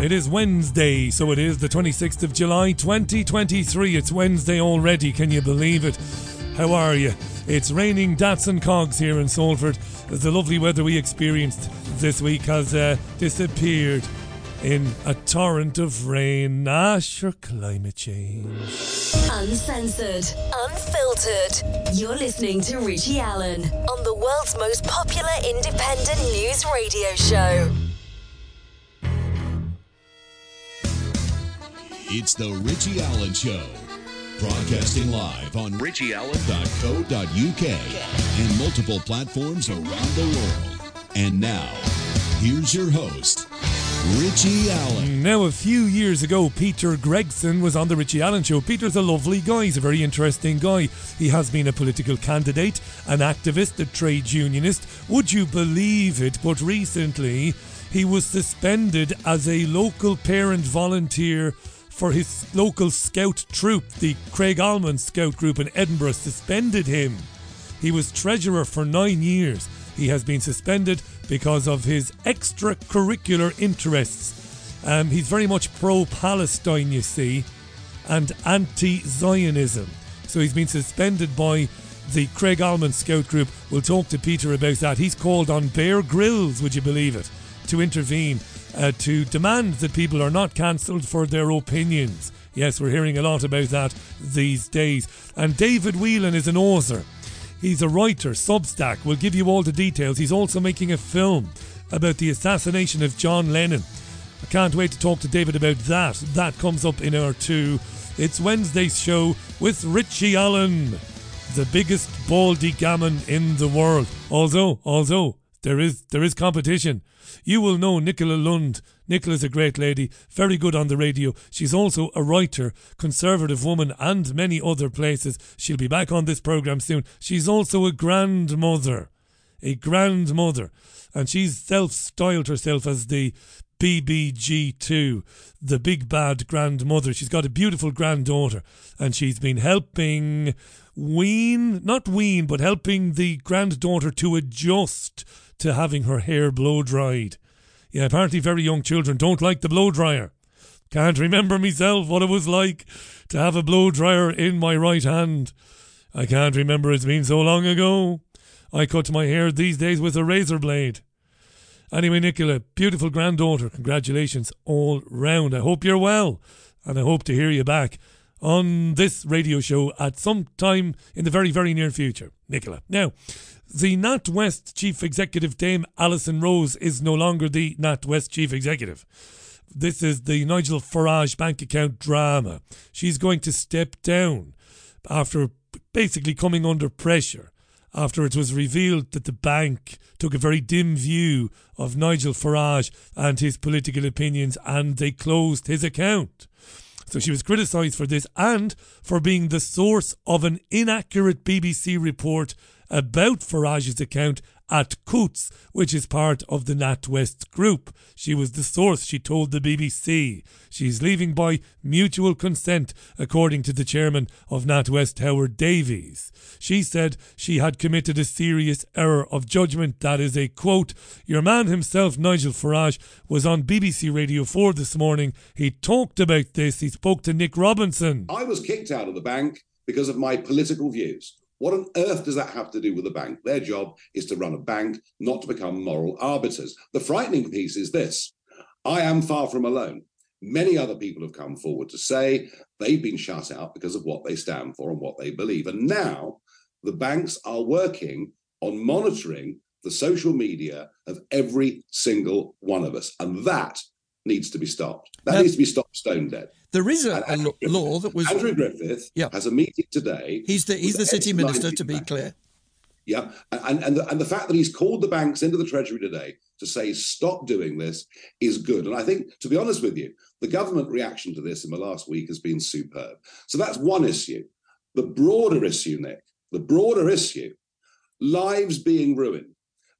It is Wednesday, so it is the 26th of July 2023. It's Wednesday already, can you believe it? How are you? It's raining dats and cogs here in Salford. The lovely weather we experienced this week has uh, disappeared in a torrent of rain. Ah, sure, climate change. Uncensored, unfiltered. You're listening to Richie Allen on the world's most popular independent news radio show. It's the Richie Allen Show. Broadcasting live on richieallen.co.uk and multiple platforms around the world. And now, here's your host, Richie Allen. Now, a few years ago, Peter Gregson was on the Richie Allen Show. Peter's a lovely guy. He's a very interesting guy. He has been a political candidate, an activist, a trade unionist. Would you believe it? But recently, he was suspended as a local parent volunteer for his local scout troop, the Craigallman Scout Group in Edinburgh, suspended him. He was treasurer for nine years. He has been suspended because of his extracurricular interests. Um, he's very much pro Palestine, you see, and anti Zionism. So he's been suspended by the Craigallman Scout Group. We'll talk to Peter about that. He's called on Bear Grylls, would you believe it, to intervene uh, to demand that people are not cancelled for their opinions. Yes, we're hearing a lot about that these days. And David Whelan is an author. He's a writer, Substack. We'll give you all the details. He's also making a film about the assassination of John Lennon. I can't wait to talk to David about that. That comes up in our two. It's Wednesday's show with Richie Allen, the biggest baldy gammon in the world. Although, although there is there is competition. You will know Nicola Lund. Nicola's a great lady, very good on the radio. She's also a writer, conservative woman, and many other places. She'll be back on this programme soon. She's also a grandmother. A grandmother. And she's self styled herself as the BBG2, the big bad grandmother. She's got a beautiful granddaughter, and she's been helping wean, not wean, but helping the granddaughter to adjust to having her hair blow dried. Yeah, apparently very young children don't like the blow dryer. Can't remember myself what it was like to have a blow dryer in my right hand. I can't remember, it's been so long ago. I cut my hair these days with a razor blade. Anyway, Nicola, beautiful granddaughter, congratulations all round. I hope you're well, and I hope to hear you back on this radio show at some time in the very, very near future. Nicola. Now, the NatWest chief executive, Dame Alison Rose, is no longer the NatWest chief executive. This is the Nigel Farage bank account drama. She's going to step down after basically coming under pressure after it was revealed that the bank took a very dim view of Nigel Farage and his political opinions and they closed his account. So she was criticised for this and for being the source of an inaccurate BBC report about Farage's account at Coutts, which is part of the NatWest group. She was the source, she told the BBC. She's leaving by mutual consent, according to the chairman of NatWest, Howard Davies. She said she had committed a serious error of judgment. That is a quote. Your man himself, Nigel Farage, was on BBC Radio 4 this morning. He talked about this. He spoke to Nick Robinson. I was kicked out of the bank because of my political views. What on earth does that have to do with the bank? Their job is to run a bank, not to become moral arbiters. The frightening piece is this I am far from alone. Many other people have come forward to say they've been shut out because of what they stand for and what they believe. And now the banks are working on monitoring the social media of every single one of us. And that needs to be stopped. That now, needs to be stopped stone dead. There is a, a law that was Andrew Griffith yeah. has a meeting today. He's the he's the city minister, to be bank. clear. Yeah, and and the, and the fact that he's called the banks into the treasury today to say stop doing this is good. And I think, to be honest with you, the government reaction to this in the last week has been superb. So that's one issue. The broader issue, Nick, the broader issue, lives being ruined,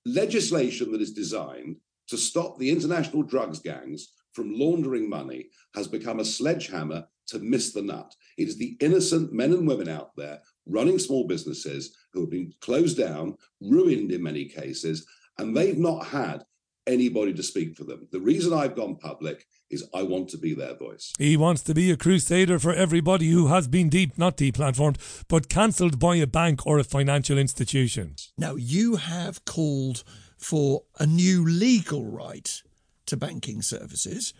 legislation that is designed to stop the international drugs gangs from laundering money has become a sledgehammer to miss the nut. It is the innocent men and women out there running small businesses who have been closed down, ruined in many cases, and they've not had anybody to speak for them. The reason I've gone public is I want to be their voice. He wants to be a crusader for everybody who has been deep, not deplatformed, but cancelled by a bank or a financial institution. Now, you have called for a new legal right to banking services.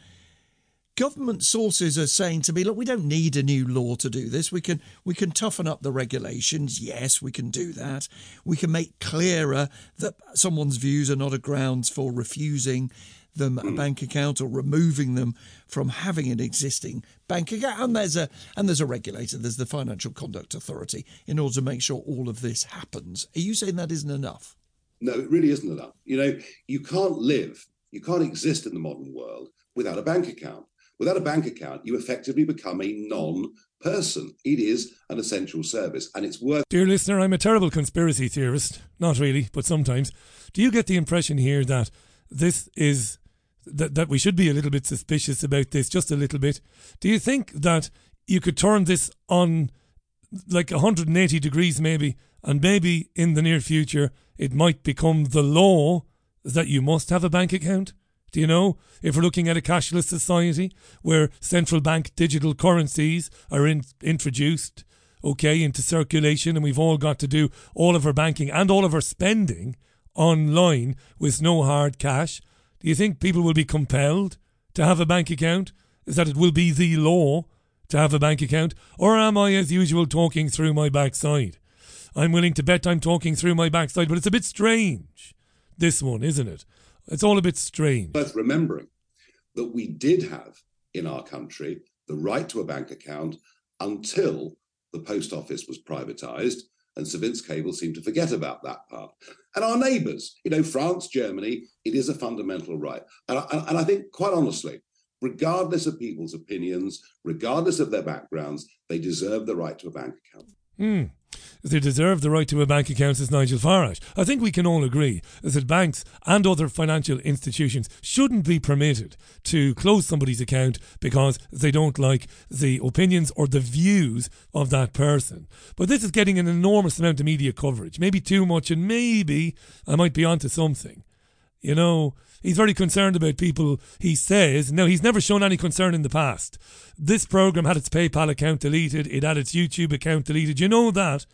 Government sources are saying to me, look, we don't need a new law to do this. We can we can toughen up the regulations. Yes, we can do that. We can make clearer that someone's views are not a grounds for refusing them a hmm. bank account or removing them from having an existing bank account. And there's a and there's a regulator, there's the Financial Conduct Authority, in order to make sure all of this happens. Are you saying that isn't enough? No, it really isn't enough. You know, you can't live, you can't exist in the modern world without a bank account. Without a bank account, you effectively become a non person. It is an essential service and it's worth. Dear listener, I'm a terrible conspiracy theorist. Not really, but sometimes. Do you get the impression here that this is. That, that we should be a little bit suspicious about this, just a little bit. Do you think that you could turn this on like 180 degrees, maybe, and maybe in the near future it might become the law that you must have a bank account? Do you know? If we're looking at a cashless society where central bank digital currencies are in, introduced, okay, into circulation, and we've all got to do all of our banking and all of our spending online with no hard cash, do you think people will be compelled to have a bank account? Is that it will be the law to have a bank account? Or am I, as usual, talking through my backside? I'm willing to bet I'm talking through my backside, but it's a bit strange, this one, isn't it? It's all a bit strange. Worth remembering that we did have in our country the right to a bank account until the post office was privatized. And Sir Vince Cable seemed to forget about that part. And our neighbours, you know, France, Germany, it is a fundamental right. And I, and I think, quite honestly, regardless of people's opinions, regardless of their backgrounds, they deserve the right to a bank account. Hmm. They deserve the right to a bank account, says Nigel Farage. I think we can all agree that banks and other financial institutions shouldn't be permitted to close somebody's account because they don't like the opinions or the views of that person. But this is getting an enormous amount of media coverage, maybe too much, and maybe I might be onto something. You know, he's very concerned about people, he says. Now, he's never shown any concern in the past. This program had its PayPal account deleted, it had its YouTube account deleted. You know that?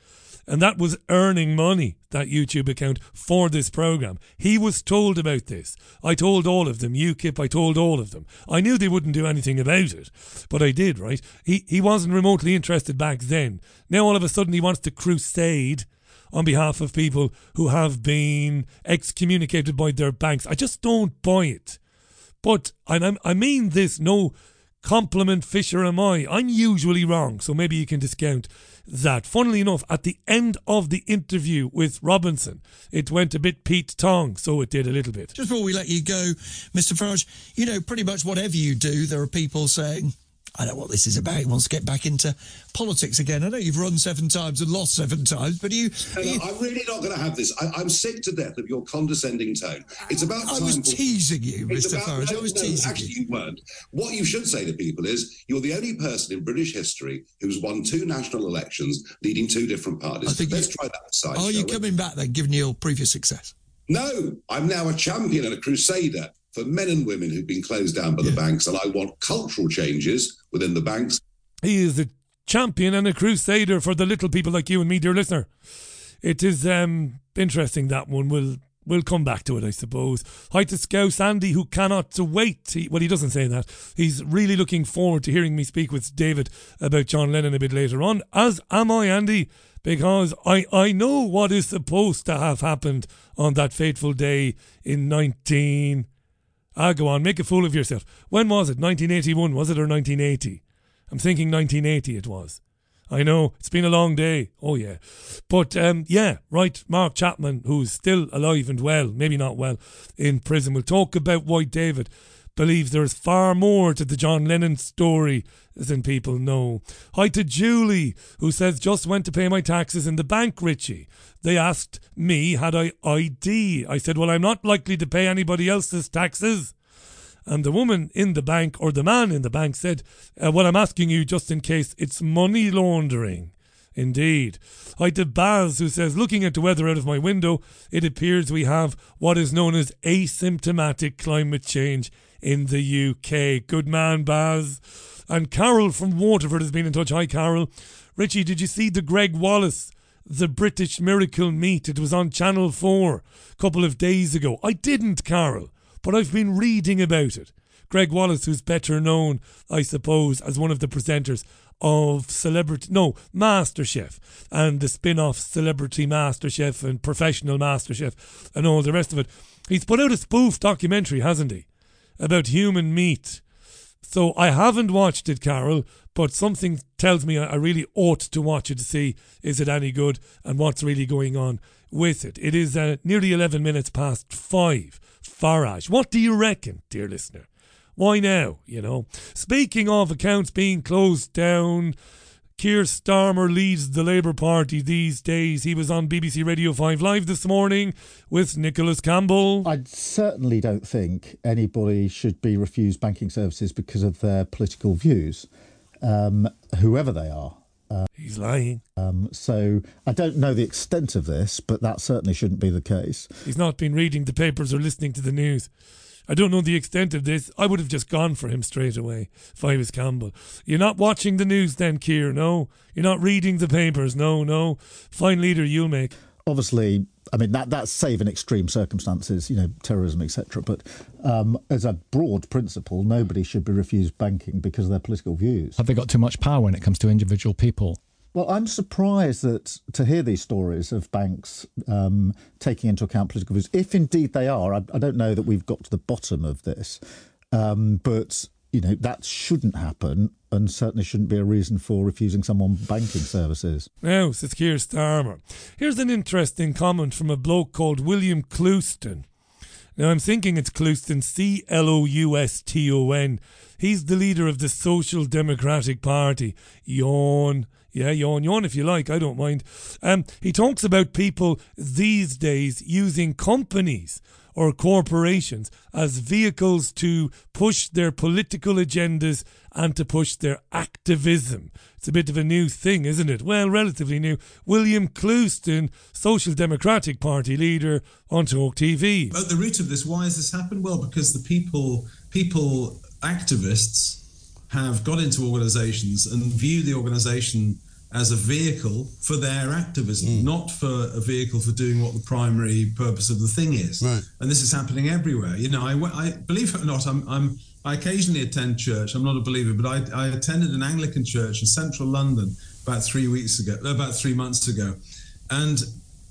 And that was earning money, that YouTube account, for this program. He was told about this. I told all of them. UKIP, I told all of them. I knew they wouldn't do anything about it, but I did, right? He, he wasn't remotely interested back then. Now, all of a sudden, he wants to crusade on behalf of people who have been excommunicated by their banks. I just don't buy it. But and I mean this no compliment fisher am I. I'm usually wrong, so maybe you can discount that. Funnily enough, at the end of the interview with Robinson, it went a bit Pete Tong, so it did a little bit. Just before we let you go, Mr. Farage, you know, pretty much whatever you do, there are people saying, I know what this is about. He wants to get back into politics again. I know you've run seven times and lost seven times, but you. you I'm really not going to have this. I, am sick to death of your condescending tone. It's about. I was teasing you, Mr. About, Farage. No, I was no, teasing actually, you. you weren't. What you should say to people is, you're the only person in British history who's won two national elections, leading two different parties. I think Let's you, try that side. Are you coming back then, given your previous success? No, I'm now a champion and a crusader for men and women who've been closed down by yeah. the banks, and I want cultural changes within the banks. He is a champion and a crusader for the little people like you and me, dear listener. It is um, interesting that one. We'll we'll come back to it, I suppose. Hi to Scouse Andy, who cannot wait. He, well, he doesn't say that. He's really looking forward to hearing me speak with David about John Lennon a bit later on. As am I, Andy, because I, I know what is supposed to have happened on that fateful day in 19. Ah, go on, make a fool of yourself. When was it? 1981, was it, or 1980? I'm thinking 1980 it was. I know, it's been a long day. Oh, yeah. But, um, yeah, right, Mark Chapman, who's still alive and well, maybe not well, in prison, We'll talk about why David believes there's far more to the John Lennon story than people know. Hi to Julie, who says, just went to pay my taxes in the bank, Richie. They asked me, had I ID? I said, well, I'm not likely to pay anybody else's taxes. And the woman in the bank, or the man in the bank, said, uh, well, I'm asking you just in case it's money laundering. Indeed. Hi to Baz, who says, looking at the weather out of my window, it appears we have what is known as asymptomatic climate change in the UK. Good man, Baz. And Carol from Waterford has been in touch. Hi, Carol. Richie, did you see the Gregg Wallace, the British Miracle Meat? It was on Channel 4 a couple of days ago. I didn't, Carol, but I've been reading about it. Gregg Wallace, who's better known, I suppose, as one of the presenters of Celebrity, no, MasterChef, and the spin off Celebrity MasterChef and Professional MasterChef and all the rest of it. He's put out a spoof documentary, hasn't he, about human meat. So I haven't watched it, Carol, but something tells me I really ought to watch it to see is it any good and what's really going on with it. It is uh, nearly 11 minutes past five. Farage, what do you reckon, dear listener? Why now? You know. Speaking of accounts being closed down, Keir Starmer leads the Labour Party these days. He was on BBC Radio 5 Live this morning with Nicholas Campbell. I certainly don't think anybody should be refused banking services because of their political views, um, whoever they are. Uh, He's lying. Um, so I don't know the extent of this, but that certainly shouldn't be the case. He's not been reading the papers or listening to the news. I don't know the extent of this. I would have just gone for him straight away if I was Campbell. You're not watching the news then, Keir, no? You're not reading the papers, no, no. Fine leader you'll make. Obviously, I mean, that that's save in extreme circumstances, you know, terrorism, etc. But um, as a broad principle, nobody should be refused banking because of their political views. Have they got too much power when it comes to individual people? Well, I'm surprised that to hear these stories of banks um, taking into account political views, if indeed they are. I, I, don't know that we've got to the bottom of this, um, but you know that shouldn't happen, and certainly shouldn't be a reason for refusing someone banking services. Now, says Keir Starmer. Here's an interesting comment from a bloke called William Clouston. Now, I'm thinking it's Clouston, C L O U S T O N. He's the leader of the Social Democratic Party. Yawn. Yeah, yawn, yawn if you like. I don't mind. Um, he talks about people these days using companies or corporations as vehicles to push their political agendas and to push their activism. It's a bit of a new thing, isn't it? Well, relatively new. William Clouston, Social Democratic Party leader on Talk TV. At the root of this, why has this happened? Well, because the people, people, activists have got into organizations and view the organization as a vehicle for their activism, mm. not for a vehicle for doing what the primary purpose of the thing is. Right. And this is happening everywhere. You know, I, I believe it or not, I'm, I'm I occasionally attend church. I'm not a believer, but I, I attended an Anglican church in central London about three weeks ago, about three months ago, and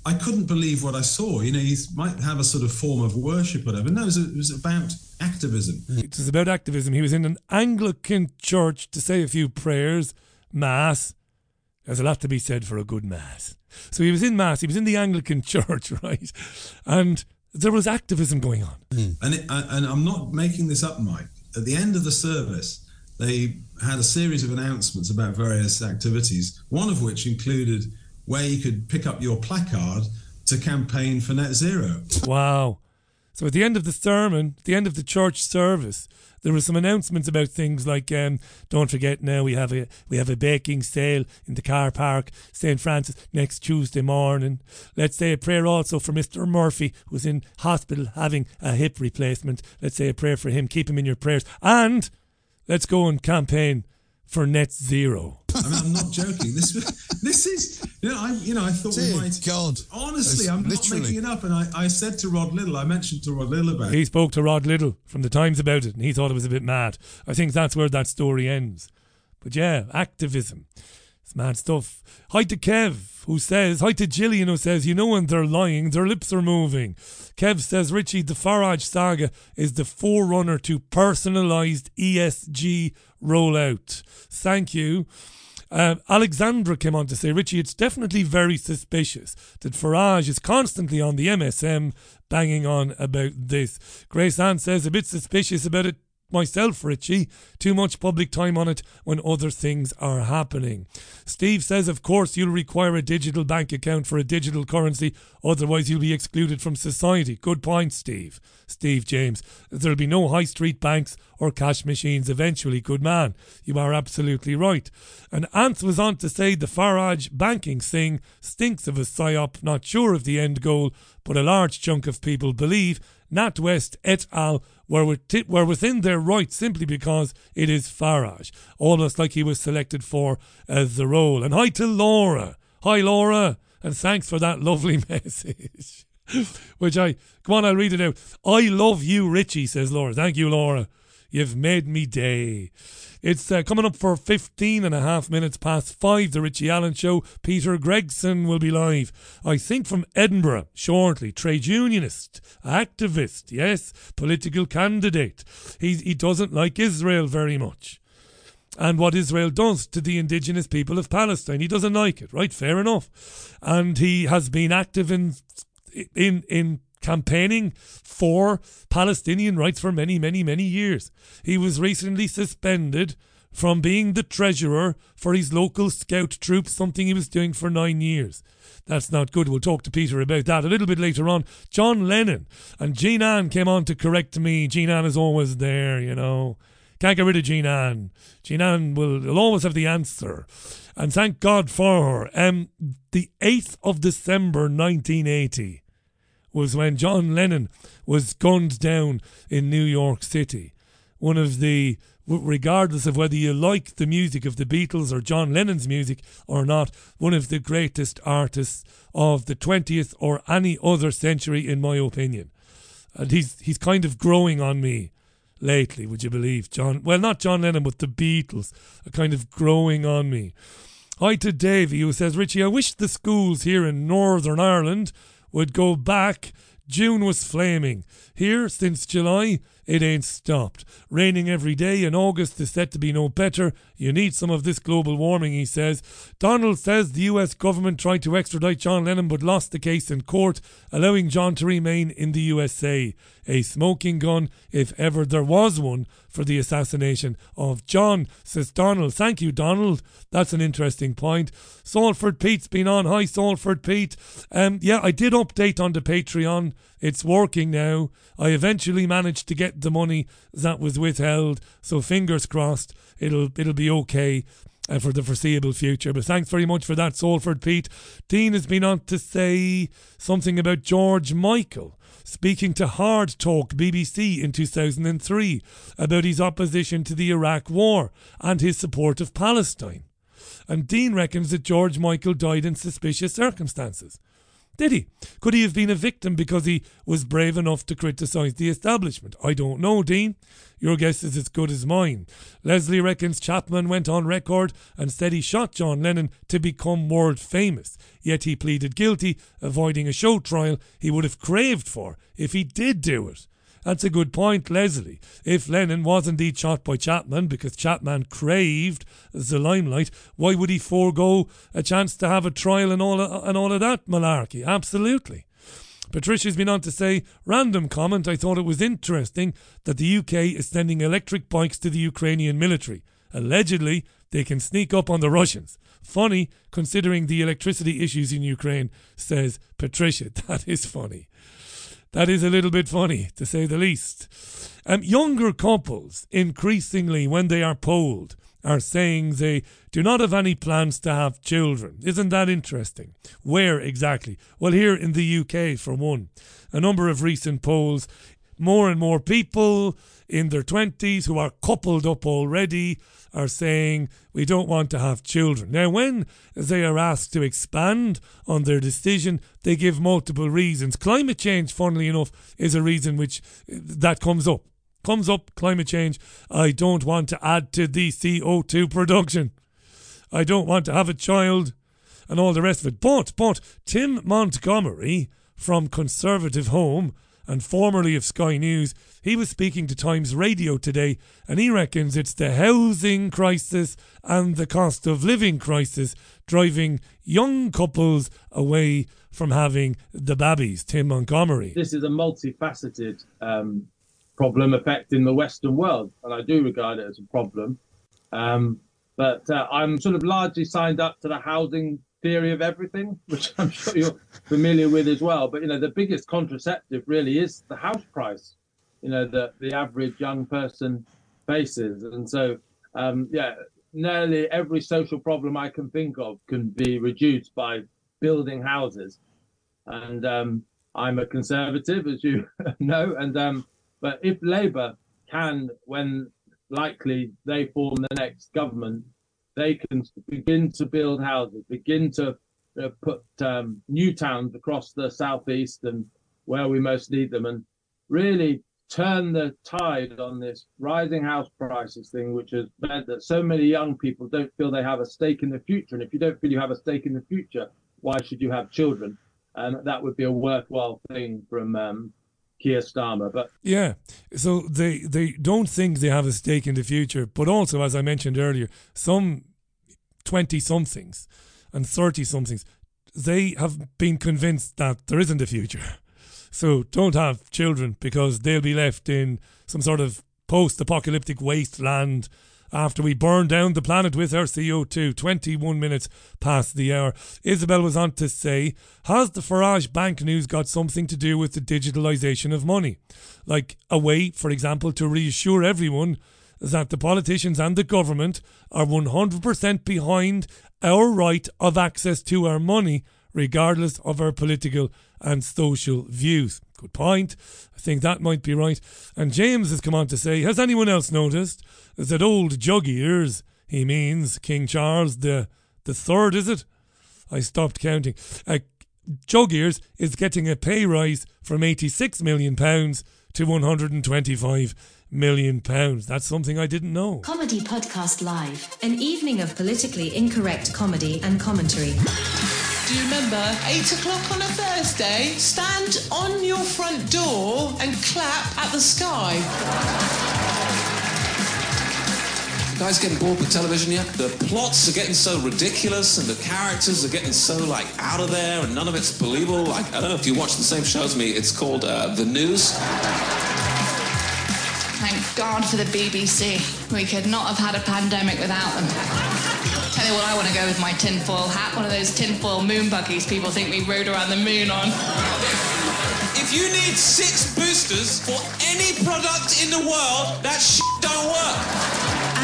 I couldn't believe what I saw. You know, you might have a sort of form of worship, or whatever. No, it was, it was about activism. It was about activism. He was in an Anglican church to say a few prayers, mass, there's a lot to be said for a good mass. So he was in mass. He was in the Anglican church, right? And there was activism going on. Mm. And it, and I'm not making this up, Mike. At the end of the service, they had a series of announcements about various activities. One of which included where you could pick up your placard to campaign for net zero. Wow. So at the end of the sermon, at the end of the church service, there were some announcements about things like um, don't forget now we have a we have a baking sale in the car park St Francis next Tuesday morning. Let's say a prayer also for Mr Murphy who's in hospital having a hip replacement. Let's say a prayer for him. Keep him in your prayers and let's go and campaign for net zero. I mean, I'm not joking. This, this is, you know, I, you know, I thought Dear we might. God, honestly, I'm literally. not making it up. And I, I said to Rod Liddle, I mentioned to Rod Liddle about. He spoke to Rod Liddle from the Times about it, and he thought it was a bit mad. I think that's where that story ends. But yeah, activism. Mad stuff. Hi to Kev, who says, Hi to Gillian, who says, You know when they're lying, their lips are moving. Kev says, Richie, the Farage saga is the forerunner to personalised ESG rollout. Thank you. Uh, Alexandra came on to say, Richie, it's definitely very suspicious that Farage is constantly on the MSM banging on about this. Grace Ann says, a bit suspicious about it myself, Richie. Too much public time on it when other things are happening. Steve says, of course, you'll require a digital bank account for a digital currency, otherwise, you'll be excluded from society. Good point, Steve. Steve James. There'll be no high street banks or cash machines eventually. Good man. You are absolutely right. And Ants was on to say the Farage banking thing stinks of a psyop, not sure of the end goal, but a large chunk of people believe NatWest et al. Were, wit- were within their rights simply because it is Farage, almost like he was selected for as the role. And hi to Laura. Hi, Laura. And thanks for that lovely message. Which I, come on, I'll read it out. I love you, Richie, says Laura. Thank you, Laura. You've made me day. It's uh, coming up for 15 and a half minutes past five, the Richie Allen Show. Peter Gregson will be live, I think, from Edinburgh shortly. Trade unionist, activist, yes, political candidate. He, he doesn't like Israel very much. And what Israel does to the indigenous people of Palestine. He doesn't like it, right? Fair enough. And he has been active in in in campaigning for Palestinian rights for many, many, many years. He was recently suspended from being the treasurer for his local scout troop, something he was doing for nine years. That's not good. We'll talk to Peter about that a little bit later on. John Lennon and Jean Ann came on to correct me. Jean Ann is always there, you know. Can't get rid of Jean Ann. Jean Ann will, will always have the answer. And thank God for her. Um, the 8th of December 1980 was when John Lennon was gunned down in New York City. One of the, regardless of whether you like the music of the Beatles or John Lennon's music or not, one of the greatest artists of the 20th or any other century, in my opinion. And he's he's kind of growing on me lately, would you believe? John, well, not John Lennon, but the Beatles are kind of growing on me. Hi to Davey, who says, Richie, I wish the schools here in Northern Ireland would go back. June was flaming. Here, since July, it ain't stopped. Raining every day, and August is set to be no better. You need some of this global warming, he says. Donald says the US government tried to extradite John Lennon but lost the case in court, allowing John to remain in the USA. A smoking gun, if ever there was one, for the assassination of John, says Donald. Thank you, Donald. That's an interesting point. Salford Pete's been on. Hi, Salford Pete. Um, yeah, I did update on the Patreon. It's working now. I eventually managed to get the money that was withheld, so fingers crossed it'll it'll be okay uh, for the foreseeable future. But thanks very much for that, Salford Pete. Dean has been on to say something about George Michael speaking to Hard Talk BBC in 2003 about his opposition to the Iraq War and his support of Palestine. And Dean reckons that George Michael died in suspicious circumstances. Did he? Could he have been a victim because he was brave enough to criticise the establishment? I don't know, Dean. Your guess is as good as mine. Leslie reckons Chapman went on record and said he shot John Lennon to become world famous, yet he pleaded guilty, avoiding a show trial he would have craved for if he did do it. That's a good point, Leslie. If Lennon was indeed shot by Chapman because Chapman craved the limelight, why would he forego a chance to have a trial and all of, and all of that malarkey? Absolutely. Patricia's been on to say, random comment, I thought it was interesting that the UK is sending electric bikes to the Ukrainian military. Allegedly, they can sneak up on the Russians. Funny, considering the electricity issues in Ukraine, says Patricia. That is funny. That is a little bit funny, to say the least. Um, younger couples, increasingly, when they are polled, are saying they do not have any plans to have children. Isn't that interesting? Where exactly? Well, here in the UK, for one. A number of recent polls, more and more people in their 20s who are coupled up already are saying we don't want to have children. Now, when they are asked to expand on their decision, they give multiple reasons. Climate change, funnily enough, is a reason which that comes up. Comes up, climate change. I don't want to add to the CO2 production. I don't want to have a child and all the rest of it. But, but, Tim Montgomerie from Conservative Home and formerly of Sky News, he was speaking to Times Radio today and he reckons it's the housing crisis and the cost of living crisis driving young couples away from having the babbies. Tim Montgomerie. This is a multifaceted um, problem affecting the Western world, and I do regard it as a problem. Um, but uh, I'm sort of largely signed up to the housing theory of everything, which I'm sure you're familiar with as well. But you know, the biggest contraceptive really is the house price. You know, that the average young person faces, and so um, yeah, nearly every social problem I can think of can be reduced by building houses. And um, I'm a conservative, as you know, and um, but if Labour can, when likely they form the next government, they can begin to build houses, begin to uh, put um, new towns across the southeast and where we most need them, and really turn the tide on this rising house prices thing, which has meant that so many young people don't feel they have a stake in the future. And if you don't feel you have a stake in the future, why should you have children? And that would be a worthwhile thing from um, Keir Starmer. But yeah, so they they don't think they have a stake in the future, but also, as I mentioned earlier, some twenty somethings and thirty somethings they have been convinced that there isn't a future. So don't have children because they'll be left in some sort of post apocalyptic wasteland after we burn down the planet with our CO2. 21 minutes past the hour. Isabel was on to say, Has the Farage bank news got something to do with the digitalisation of money? Like a way, for example, to reassure everyone that the politicians and the government are 100% behind our right of access to our money, regardless of our political and social views. Good point. I think that might be right. And James has come on to say, has anyone else noticed that old jug ears, he means King Charles the the third, is it? I stopped counting. Uh, jug ears is getting a pay rise from 86 million pounds to 125 million pounds. That's something I didn't know. Comedy Podcast Live, an evening of politically incorrect comedy and commentary. Do you remember? Eight o'clock on a Thursday, stand on your front door and clap at the sky. Guys getting bored with television yet? The plots are getting so ridiculous and the characters are getting so like out of there and none of it's believable. Like, I don't know if you watch the same show as me. It's called uh, The News. Thank God for the BBC. We could not have had a pandemic without them. Tell you what, I want to go with my tinfoil hat, one of those tinfoil moon buggies people think we rode around the moon on. If you need six boosters for any product in the world, that shit don't work.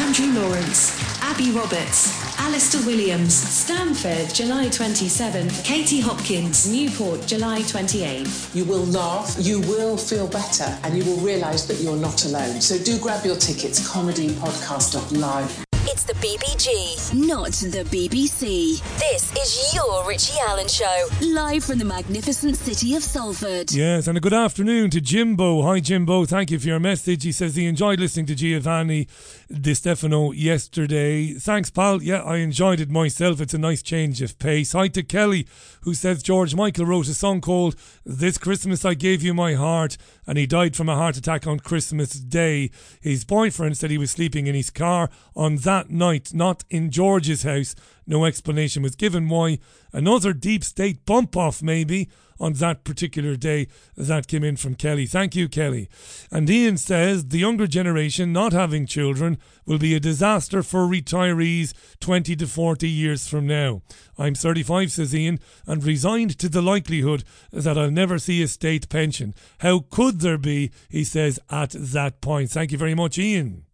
Andrew Lawrence, Abi Roberts, Alistair Williams, Stanford, July 27th, Katie Hopkins, Newport, July 28th. You will laugh, you will feel better, and you will realise that you're not alone. So do grab your tickets, comedypodcast.live. It's the BBG, not the BBC. This is your Richie Allen Show, live from the magnificent city of Salford. Yes, and a good afternoon to Jimbo. Hi, Jimbo. Thank you for your message. He says he enjoyed listening to Giovanni Di Stefano yesterday. Thanks, pal. Yeah, I enjoyed it myself. It's a nice change of pace. Hi to Kelly, who says George Michael wrote a song called This Christmas I Gave You My Heart, and he died from a heart attack on Christmas Day. His boyfriend said he was sleeping in his car on that night, not in George's house. No explanation was given why. Another deep state bump off, maybe on that particular day. That came in from Kelly. Thank you, Kelly. And Ian says the younger generation not having children will be a disaster for retirees 20 to 40 years from now. I'm 35, says Ian, and resigned to the likelihood that I'll never see a state pension. How could there be, he says, at that point. Thank you very much, Ian.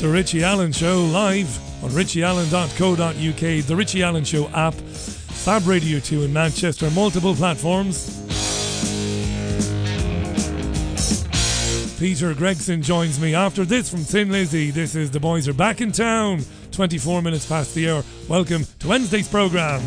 The Richie Allen Show live on richieallen.co.uk, the Richie Allen Show app, Fab Radio 2 in Manchester, multiple platforms. Peter Gregson joins me after this from Thin Lizzy. This is The Boys Are Back in Town, 24 minutes past the hour. Welcome to Wednesday's programme.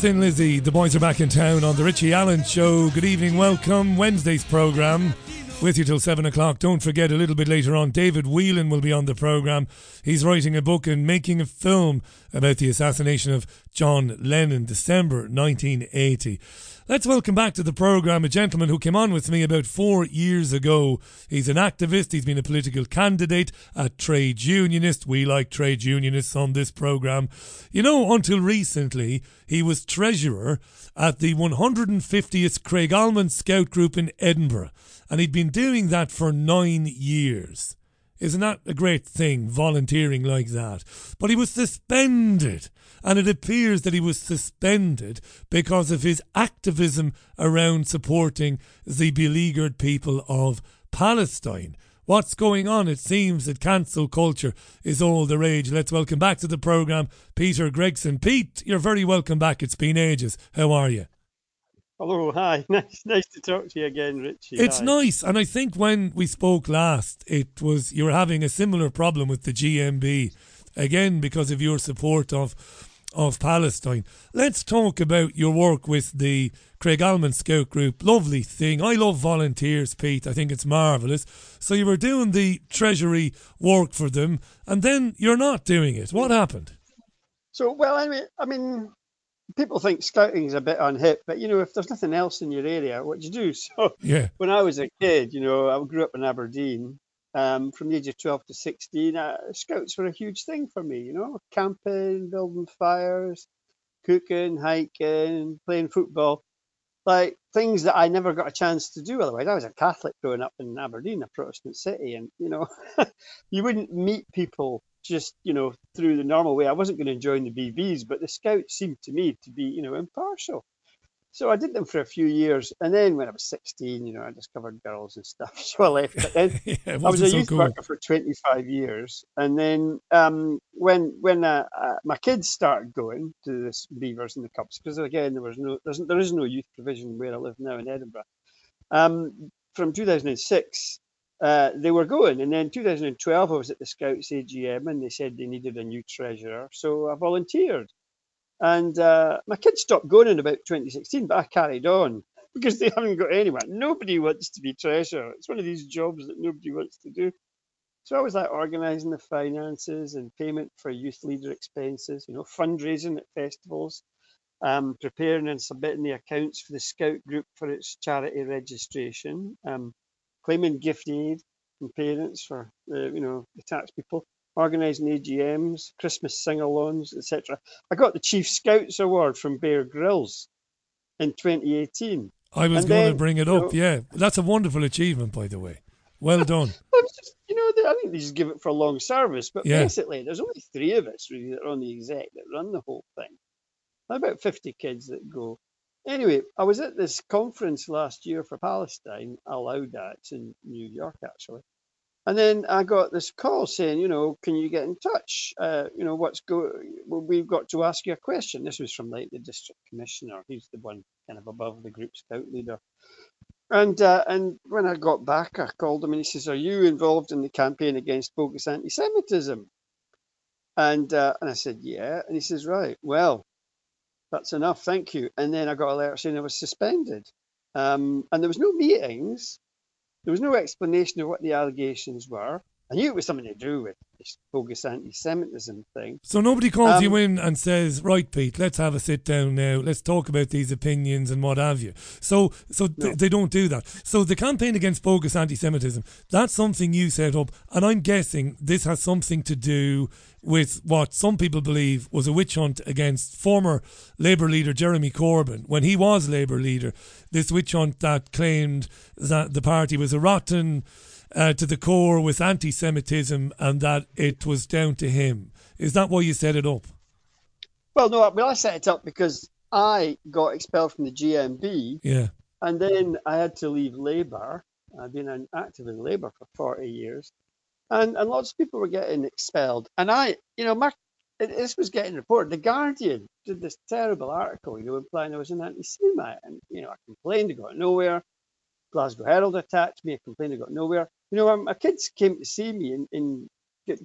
Thin Lizzy, The Boys Are Back in Town on The Richie Allen Show. Good evening, welcome. Wednesday's programme. With you till seven o'clock. Don't forget, a little bit later on, David Whelan will be on the programme. He's writing a book and making a film about the assassination of John Lennon, December 1980. Let's welcome back to the programme a gentleman who came on with me about four years ago. He's an activist, he's been a political candidate, a trade unionist. We like trade unionists on this programme. You know, until recently, he was treasurer at the 150th Craigallman Scout Group in Edinburgh, and he'd been doing that for nine years. Isn't that a great thing, volunteering like that? But he was suspended, and it appears that he was suspended because of his activism around supporting the beleaguered people of Palestine. What's going on? It seems that cancel culture is all the rage. Let's welcome back to the programme Peter Gregson. Pete, you're very welcome back. It's been ages. How are you? Hello, hi. Nice, nice to talk to you again, Richie. It's hi. nice, and I think when we spoke last, it was you were having a similar problem with the GMB, again because of your support of of Palestine. Let's talk about your work with the Craigallman Scout Group. Lovely thing. I love volunteers, Pete. I think it's marvellous. So you were doing the treasury work for them, and then you're not doing it. What happened? So, well, anyway, I mean, people think scouting is a bit unhip, but you know, if there's nothing else in your area, what do you do? So, Yeah. when I was a kid, you know, I grew up in Aberdeen. Um, from the age of 12 to 16, uh, scouts were a huge thing for me, you know, camping, building fires, cooking, hiking, playing football, like things that I never got a chance to do otherwise. I was a Catholic growing up in Aberdeen, a Protestant city, and you know, you wouldn't meet people just you know through the normal way. I wasn't going to join the BBs, but the scouts seemed to me to be you know impartial. So I did them for a few years, and then when I was 16, you know, I discovered girls and stuff, so I left. But then Yeah, I was a so youth cool. worker for 25 years, and then um, when when uh, uh, my kids started going to this Beavers and the Cubs, because again there was no there's, there is no youth provision where I live now in Edinburgh. Um, from 2006, uh, they were going, and then 2012 I was at the Scouts AGM, and they said they needed a new treasurer, so I volunteered. And uh, my kids stopped going in about 2016, but I carried on because they haven't got anyone. Nobody wants to be treasurer. It's one of these jobs that nobody wants to do. So I was like organising the finances and payment for youth leader expenses, you know, fundraising at festivals, um, preparing and submitting the accounts for the Scout group for its charity registration, um, claiming gift aid from parents for the, you know, the tax people, organising AGMs, Christmas sing-alongs, etc. I got the Chief Scouts Award from Bear Grylls in 2018. I was And going to bring it you up. know, Yeah, that's a wonderful achievement, by the way. Well done. Just, you know, I think they just give it for a long service. But Yeah. basically, there's only three of us really that are on the exec that run the whole thing. About 50 kids that go. Anyway, I was at this conference last year for Palestine, Al-Auda, it's in New York actually. And then I got this call saying, you know, can you get in touch? Uh, you know, what's go? We've got to ask you a question. This was from like the district commissioner. He's the one kind of above the group scout leader. And uh, and when I got back, I called him and he says, "Are you involved in the campaign against bogus anti-Semitism?" And uh, and I said, "Yeah." And he says, "Right, well, that's enough, thank you." And then I got a letter saying I was suspended, um, and there was no meetings, there was no explanation of what the allegations were. I knew it was something to do with bogus anti-Semitism thing. So nobody calls Um, you in and says, "Right, Pete, let's have a sit down now. Let's talk about these opinions and what have you." So, so th- they don't do that. So the campaign against bogus anti-Semitism—that's something you set up, and I'm guessing this has something to do with what some people believe was a witch hunt against former Labour leader Jeremy Corbyn when he was Labour leader. This witch hunt that claimed that the party was a rotten uh, to the core with anti-Semitism and that it was down to him. Is that why you set it up? Well, no, well, I set it up because I got expelled from the GMB. Yeah. And then I had to leave Labour. I've been an active in Labour for 40 years. And, and lots of people were getting expelled. And I, you know, my, it, this was getting reported. The Guardian did this terrible article, you know, implying I was an anti Semite. And, you know, I complained, I got nowhere. Glasgow Herald attacked me, I complained, I got nowhere. You know, um, my kids came to see me and, and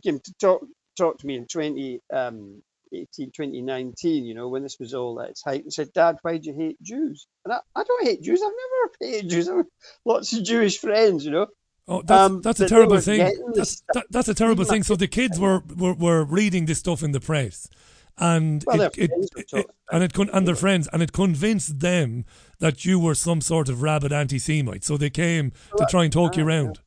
came to talk, talk to me in 20, um, 2018, 2019, you know, when this was all at its height, and said, Dad, why do you hate Jews? And I, I don't hate Jews. I've never hated Jews. I've lots of Jewish friends, you know. Oh, that's, Um, that's a terrible thing. That's, that, that's a terrible thing. So the kids were, were, were reading this stuff in the press, and Well, it, it, it- and it con- and their friends, and it convinced them that you were some sort of rabid anti-Semite. So they came to try and talk you Ah, around.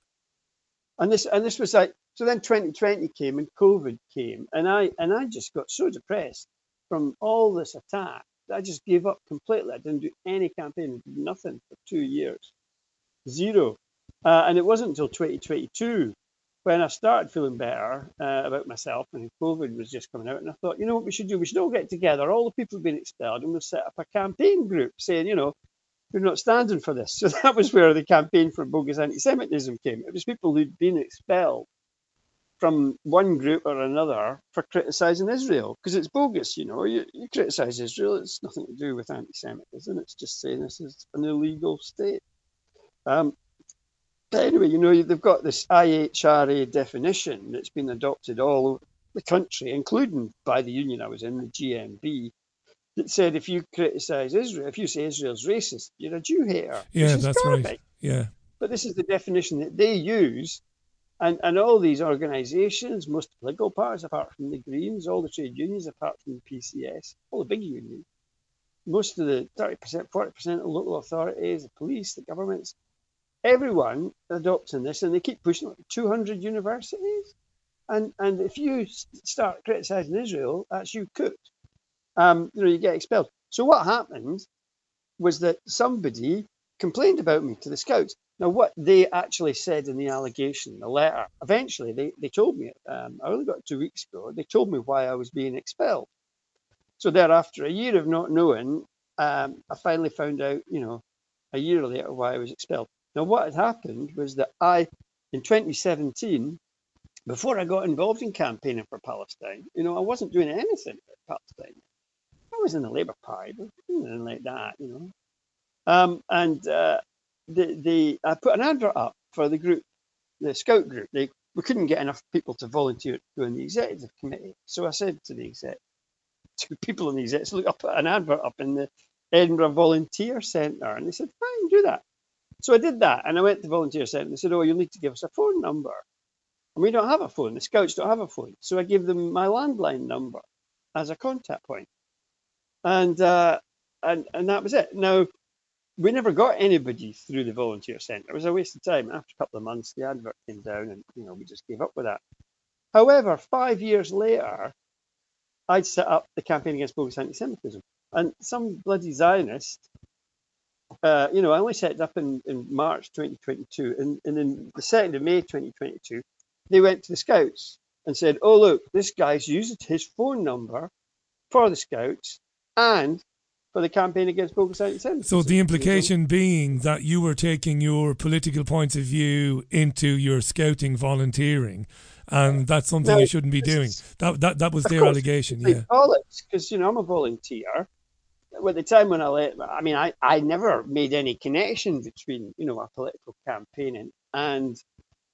And this and this was like so then 2020 came and COVID came and I and I just got so depressed from all this attack that I just gave up completely. I didn't do any campaign, nothing for two years, zero. Uh, and it wasn't until 2022 when I started feeling better uh, about myself and COVID was just coming out. And I thought, you know what we should do? We should all get together, all the people who've been expelled, and we'll set up a campaign group saying, you know, we're not standing for this. So that was where the campaign for bogus anti-Semitism came. It was people who'd been expelled from one group or another for criticising Israel because it's bogus. You know, you, you criticise Israel, it's nothing to do with anti-Semitism. It's just saying this is an illegal state. Um, but anyway, you know, they've got this IHRA definition that's been adopted all over the country, including by the union I was in, the GMB, that said if you criticise Israel, if you say Israel's racist, you're a Jew hater. Yeah, that's garbage. right. Yeah. But this is the definition that they use. And, and all these organisations, most political parties, apart from the Greens, all the trade unions, apart from the PCS, all the big unions, most of the 30%, 40% of local authorities, the police, the governments, everyone adopting this, and they keep pushing it. 200 universities. And, and if you start criticising Israel, that's you cooked. Um, you know, you get expelled. So what happened was that somebody complained about me to the scouts. Now, what they actually said in the allegation, the letter, eventually they, they told me, um, I only got two weeks ago, they told me why I was being expelled. So thereafter, a year of not knowing, um, I finally found out, you know, a year later why I was expelled. Now, what had happened was that I, in 2017, before I got involved in campaigning for Palestine, you know, I wasn't doing anything for Palestine. I was in the Labour Party, but nothing like that, you know. Um, and uh, the, the I put an advert up for the group, the scout group. They we couldn't get enough people to volunteer to the executive committee. So I said to the exec, to people in the exec, so look, I put an advert up in the Edinburgh Volunteer Centre, and they said, fine, do that. So I did that, and I went to the Volunteer Centre. and They said, oh, you'll need to give us a phone number, and we don't have a phone. The scouts don't have a phone, so I gave them my landline number as a contact point, and uh, and and that was it. Now we never got anybody through the volunteer centre. It was a waste of time. After a couple of months, the advert came down, and you know we just gave up with that. However, five years later, I'd set up the campaign against bogus anti-Semitism, and some bloody Zionist, uh, you know, I only set it up in, in March 2022, and, and in the second of May 2022, they went to the Scouts and said, "Oh look, this guy's used his phone number for the Scouts and for the campaign against bogus anti-Semitism." So the implication being that you were taking your political points of view into your scouting volunteering, and that's something No, you shouldn't be doing. That that that was their course, allegation. Yeah. because you know I'm a volunteer. At the time when I let, I mean, I, I never made any connection between you know my political campaigning and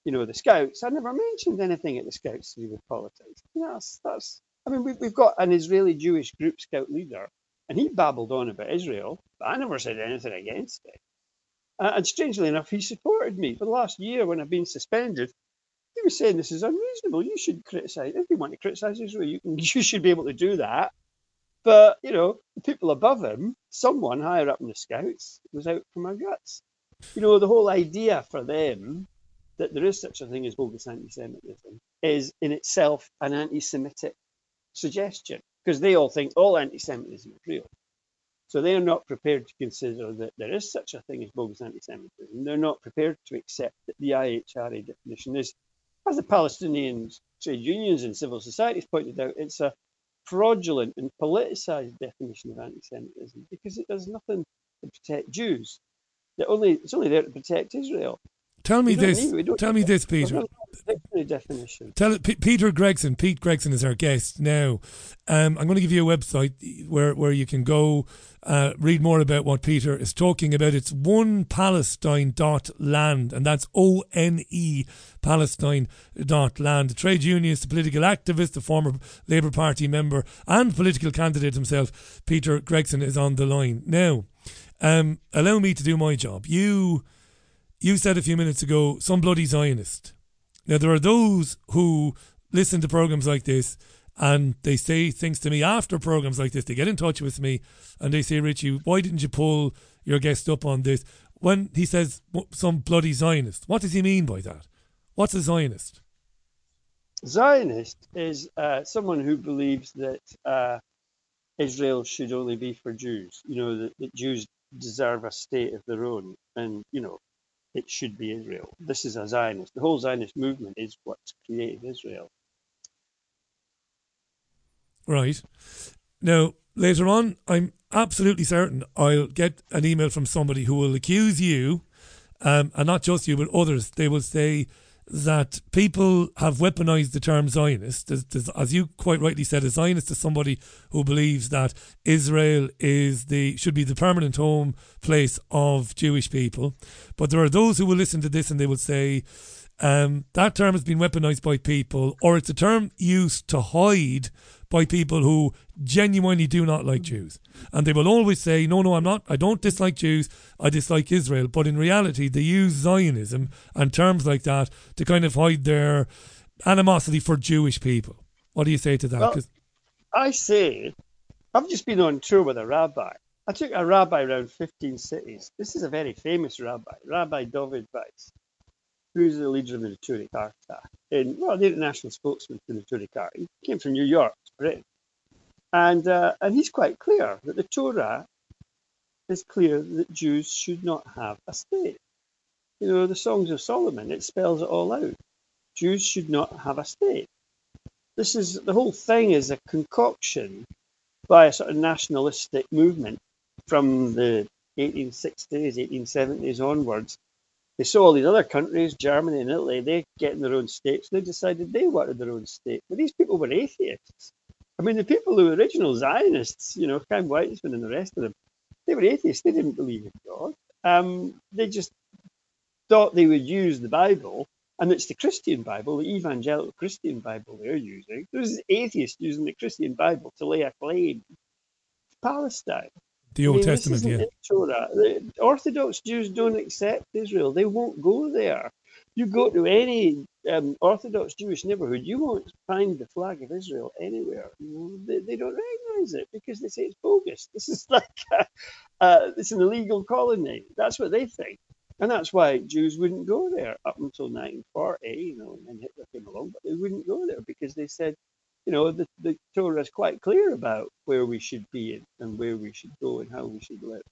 you know the Scouts. I never mentioned anything at the Scouts to do with politics. You know, that's, that's I mean, we've, we've got an Israeli Jewish group Scout leader, and he babbled on about Israel, but I never said anything against it. Uh, and strangely enough, he supported me for the last year when I've been suspended. He was saying this is unreasonable. You should criticise. If you want to criticise Israel, you, you should be able to do that. But you know, the people above him, someone higher up in the Scouts, was out for my guts. You know, the whole idea for them that there is such a thing as bogus anti-Semitism is in itself an anti-Semitic suggestion because they all think all anti-Semitism is real. So they are not prepared to consider that there is such a thing as bogus anti-Semitism. They're not prepared to accept that the IHRA definition is, as the Palestinian trade unions and civil societies pointed out, it's a fraudulent and politicized definition of anti-Semitism because it does nothing to protect Jews. It only, it's only there to protect Israel. Tell me this. need- Tell me this, Peter. definition. Tell it, P- Peter Gregson. Pete Gregson is our guest now. Um, I'm going to give you a website where where you can go uh, read more about what Peter is talking about. It's one Palestine dot land, and that's O N E Palestine dot land. A trade unionist, a political activist, the former Labour Party member, and political candidate himself. Peter Gregson is on the line now. Um, allow me to do my job. You you said a few minutes ago some bloody Zionist. Now, there are those who listen to programs like this and they say things to me after programs like this. They get in touch with me and they say, Richie, why didn't you pull your guest up on this? When he says some bloody Zionist, what does he mean by that? What's a Zionist? Zionist is uh, someone who believes that uh, Israel should only be for Jews. You know that, that Jews deserve a state of their own, and you know it should be Israel. This is a Zionist. The whole Zionist movement is what's created Israel. Right. Now, later on, I'm absolutely certain I'll get an email from somebody who will accuse you, um, and not just you, but others. They will say that people have weaponized the term Zionist. There's- there's- As you quite rightly said, a Zionist is somebody who believes that Israel is the should be the permanent home place of Jewish people. But there are those who will listen to this and they will say, um, that term has been weaponized by people, or it's a term used to hide by people who genuinely do not like Jews. And they will always say, no, no, I'm not, I don't dislike Jews, I dislike Israel. But in reality, they use Zionism and terms like that to kind of hide their animosity for Jewish people. What do you say to that? Well, I say, I've just been on tour with a rabbi. I took a rabbi around 15 cities. This is a very famous rabbi, Rabbi David Weiss, who's the leader of the Neturei Karta, and well, the international spokesman for the Neturei Karta. He came from New York, to Britain, and uh, and he's quite clear that the Torah is clear that Jews should not have a state. You know, the Songs of Solomon, it spells it all out. Jews should not have a state this is the whole thing is a concoction by a sort of nationalistic movement from the 1860s, 1870s onwards. They saw all these other countries, Germany and Italy, they getting their own states. They decided they wanted their own state. But these people were atheists. I mean, the people who were original Zionists, you know, Chaim Weizmann and the rest of them, they were atheists. They didn't believe in God. Um, they just thought they would use the Bible, and it's the Christian Bible, the evangelical Christian Bible they're using. There's atheists using the Christian Bible to lay a claim to Palestine. The I Old mean, Testament, yeah. Torah. The Orthodox Jews don't accept Israel. They won't go there. You go to any um, Orthodox Jewish neighborhood, you won't find the flag of Israel anywhere. They, they don't recognize it because they say it's bogus. This is like a, uh, it's an illegal colony. That's what they think. And that's why Jews wouldn't go there up until 1940, you know, and Hitler came along, but they wouldn't go there because they said, you know, the, the Torah is quite clear about where we should be and where we should go and how we should live.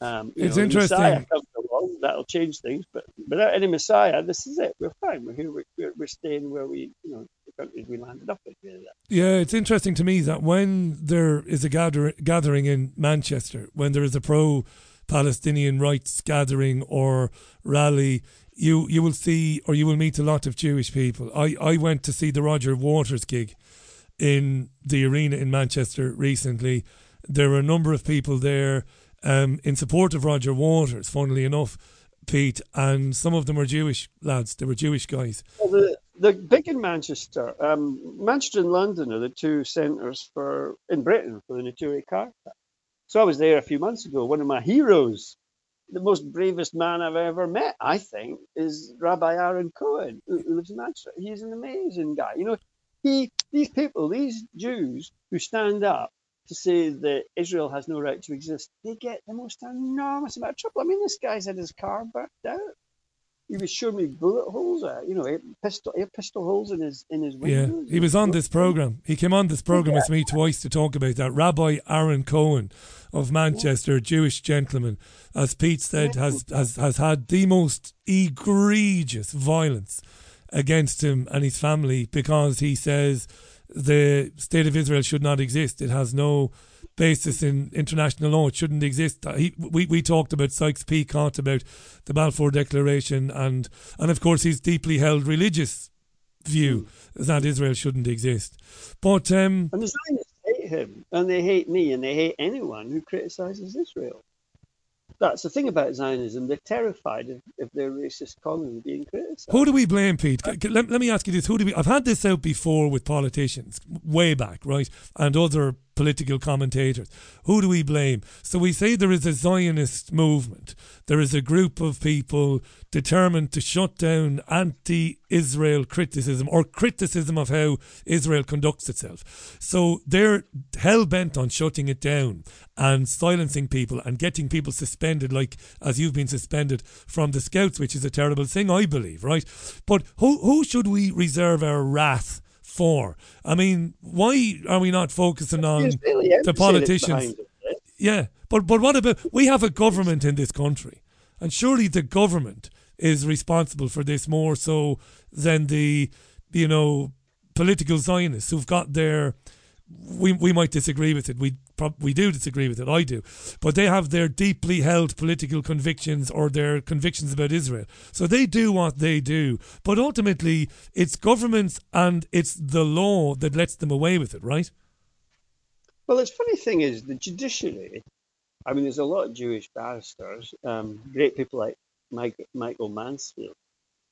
Um, It's know, interesting. Messiah comes along, that'll change things, but without any Messiah, this is it. We're fine. We're here. We're, we're, we're staying where we, you know, the countries we landed up in. Really. Yeah, it's interesting to me that when there is a gather- gathering in Manchester, when there is a pro Palestinian rights gathering or rally, you, you will see or you will meet a lot of Jewish people. I, I went to see the Roger Waters gig in the arena in Manchester recently. There were a number of people there um, in support of Roger Waters, funnily enough, Pete, and some of them were Jewish lads. They were Jewish guys. Well, the, the big in Manchester, um, Manchester and London are the two centres for in Britain for the Neturei Karta. So I was there a few months ago. One of my heroes, the most bravest man I've ever met, I think, is Rabbi Aaron Cohen, who lives in Manchester. He's an amazing guy. You know, he these people, these Jews who stand up to say that Israel has no right to exist, they get the most enormous amount of trouble. I mean, this guy's had his car burnt out. He was showing me bullet holes, uh, you know, pistol, had pistol holes in his in his Yeah, he was on this program. He came on this program with me twice to talk about that. Rabbi Aaron Cohen of Manchester, Jewish gentleman, as Pete said, has has has had the most egregious violence against him and his family because he says the state of Israel should not exist. It has no basis in international law. It shouldn't exist. Uh, he, we, we talked about Sykes-Picot, about the Balfour Declaration, and, and of course his deeply held religious view that Israel shouldn't exist. But um, And the Zionists hate him, and they hate me, and they hate anyone who criticises Israel. That's the thing about Zionism. They're terrified of, of their racist colony being criticised. Who do we blame, Pete? Let, let me ask you this: Who do we? I've had this out before with politicians, way back, right, and other political commentators. Who do we blame? So we say there is a Zionist movement. There is a group of people determined to shut down anti-Israel criticism or criticism of how Israel conducts itself. So they're hell bent on shutting it down and silencing people and getting people suspended, like as you've been suspended from the Scouts, which is a terrible thing, I believe, right? But who who should we reserve our wrath? For I mean, why are we not focusing on really the politicians? it, right? Yeah, but but what about we have a government in this country, and surely the government is responsible for this more so than the you know political Zionists who've got their. We we might disagree with it. We we do disagree with it. I do, but they have their deeply held political convictions or their convictions about Israel. So they do what they do. But ultimately, it's governments and it's the law that lets them away with it, right? Well, the funny thing is the judiciary. I mean, there's a lot of Jewish barristers, um, great people like Mike, Michael Mansfield,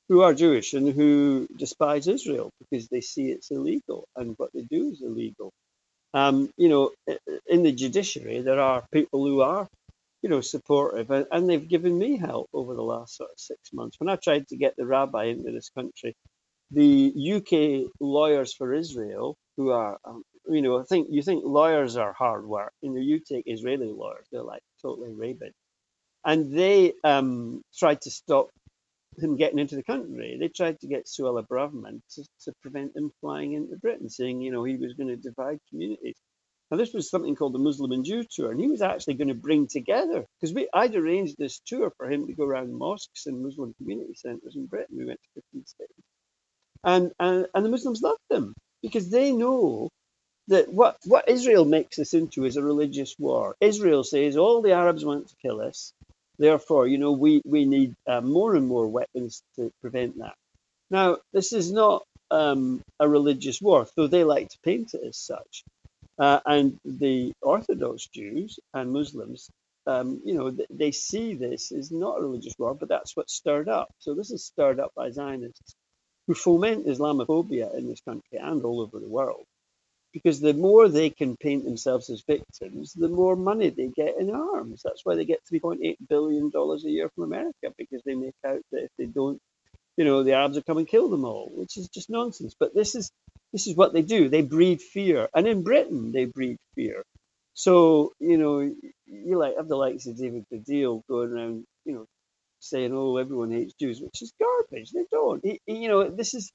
who are Jewish and who despise Israel because they see it's illegal and what they do is illegal. Um, you know, in the judiciary, there are people who are, you know, supportive, and, and they've given me help over the last sort of six months. When I tried to get the rabbi into this country, the UK lawyers for Israel, who are, um, you know, I think you think lawyers are hard work. You know, you take Israeli lawyers; they're like totally rabid, and they um, tried to stop him getting into the country. They tried to get Suella Braverman to, to prevent him flying into Britain, saying, you know, he was going to divide communities. Now, this was something called the Muslim and Jew tour, and he was actually going to bring together because I'd arranged this tour for him to go around mosques and Muslim community centres in Britain. We went to 15 states and, and and the Muslims loved them because they know that what what Israel makes this into is a religious war. Israel says all the Arabs want to kill us, therefore, you know, we we need uh, more and more weapons to prevent that. Now, this is not um, a religious war, though they like to paint it as such. Uh, and the Orthodox Jews and Muslims, um, you know, th- they see this as not a religious war, but that's what's stirred up. So this is stirred up by Zionists who foment Islamophobia in this country and all over the world. Because the more they can paint themselves as victims, the more money they get in arms. That's why they get $3.8 billion a year from America, because they make out that if they don't, you know, the Arabs will come and kill them all, which is just nonsense. But this is this is what they do. They breed fear. And in Britain, they breed fear. So, you know, you like have the likes of David Baddiel going around, you know, saying, oh, everyone hates Jews, which is garbage. They don't. He- he- you know, this is.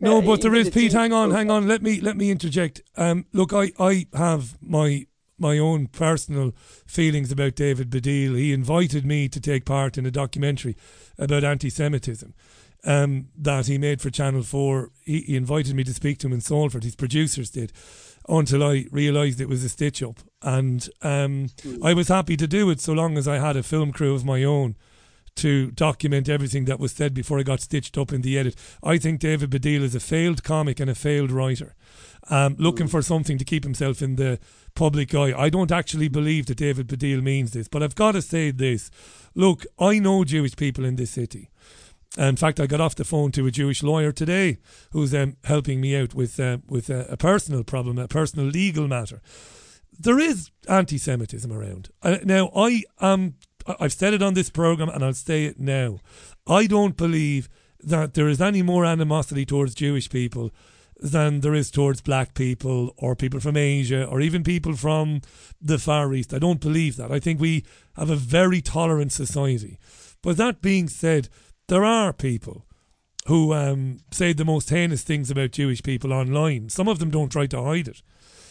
No, uh, but there he- is Pete. Hang on, hang on. Let me let me interject. Um, look, I I have my my own personal feelings about David Baddiel. He invited me to take part in a documentary about anti-Semitism um, that he made for Channel Four. He, he invited me to speak to him in Salford. His producers did. Until I realised it was a stitch up, and um, I was happy to do it so long as I had a film crew of my own to document everything that was said before I got stitched up in the edit. I think David Baddiel is a failed comic and a failed writer, um, looking for something to keep himself in the public eye. I don't actually believe that David Baddiel means this, but I've got to say this. Look, I know Jewish people in this city. In fact, I got off the phone to a Jewish lawyer today who's um, helping me out with uh, with a, a personal problem, a personal legal matter. There is anti-Semitism around. Uh, now, I am. I've said it on this program, and I'll say it now. I don't believe that there is any more animosity towards Jewish people than there is towards black people or people from Asia or even people from the Far East. I don't believe that. I think we have a very tolerant society. But that being said, there are people who um, say the most heinous things about Jewish people online. Some of them don't try to hide it.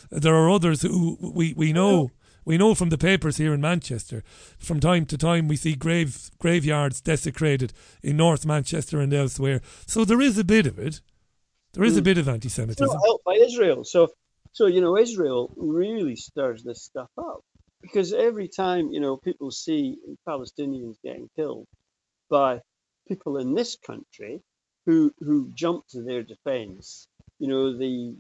There are others who we, we know we know from the papers here in Manchester. From time to time, we see grave graveyards desecrated in North Manchester and elsewhere. So there is a bit of it. There is a Mm. bit of anti-Semitism. not helped by Israel. So, So, you know, Israel really stirs this stuff up because every time, you know, people see Palestinians getting killed by people in this country who who jump to their defense, you know, the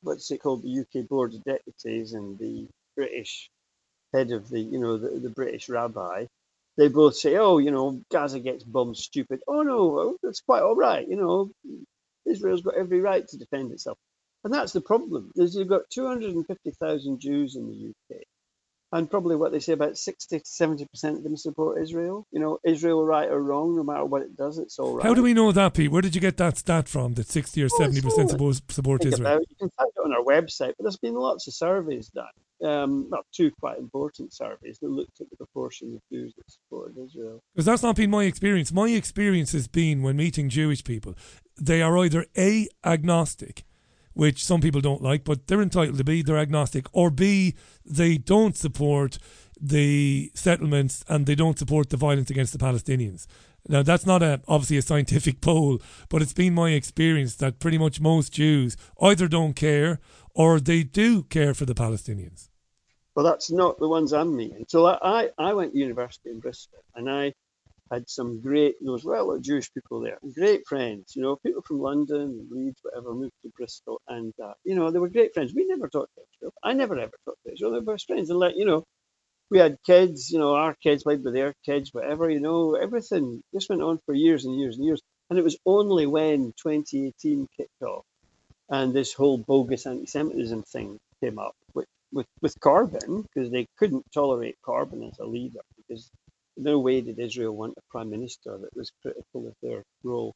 what's it called, the UK Board of Deputies and the British head of the, you know, the, the British rabbi, they both say, oh, you know, Gaza gets bombed, stupid. Oh, no, oh, that's quite all right. You know, Israel's got every right to defend itself. And that's the problem. There's, you've got 250,000 Jews in the UK. And probably what they say about 60 to 70% of them support Israel. You know, Israel right or wrong, no matter what it does, it's all right. How do we know that, Pete? Where did you get that stat from? That sixty or seventy percent support support Israel? about. You can find it on our website, but there's been lots of surveys done. Um, not two quite important surveys that looked at the proportion of Jews that supported Israel. Because that's not been my experience. My experience has been when meeting Jewish people, they are either A, agnostic, which some people don't like, but they're entitled to be, they're agnostic, or B, they don't support the settlements and they don't support the violence against the Palestinians. Now, that's not a, obviously a scientific poll, but it's been my experience that pretty much most Jews either don't care or they do care for the Palestinians. Well, that's not the ones I'm meeting. So I, I, went to university in Bristol and I had some great, there was well, a lot of Jewish people there, great friends, you know, people from London, Leeds, whatever, moved to Bristol. And, uh, you know, they were great friends. We never talked to Israel. I never ever talked to Israel. They were friends. And, like, you know, we had kids, you know, our kids played with their kids, whatever, you know, everything. This went on for years and years and years. And it was only when 2018 kicked off and this whole bogus anti-Semitism thing came up with with, with Corbyn because they couldn't tolerate Corbyn as a leader because no way did Israel want a prime minister that was critical of their role.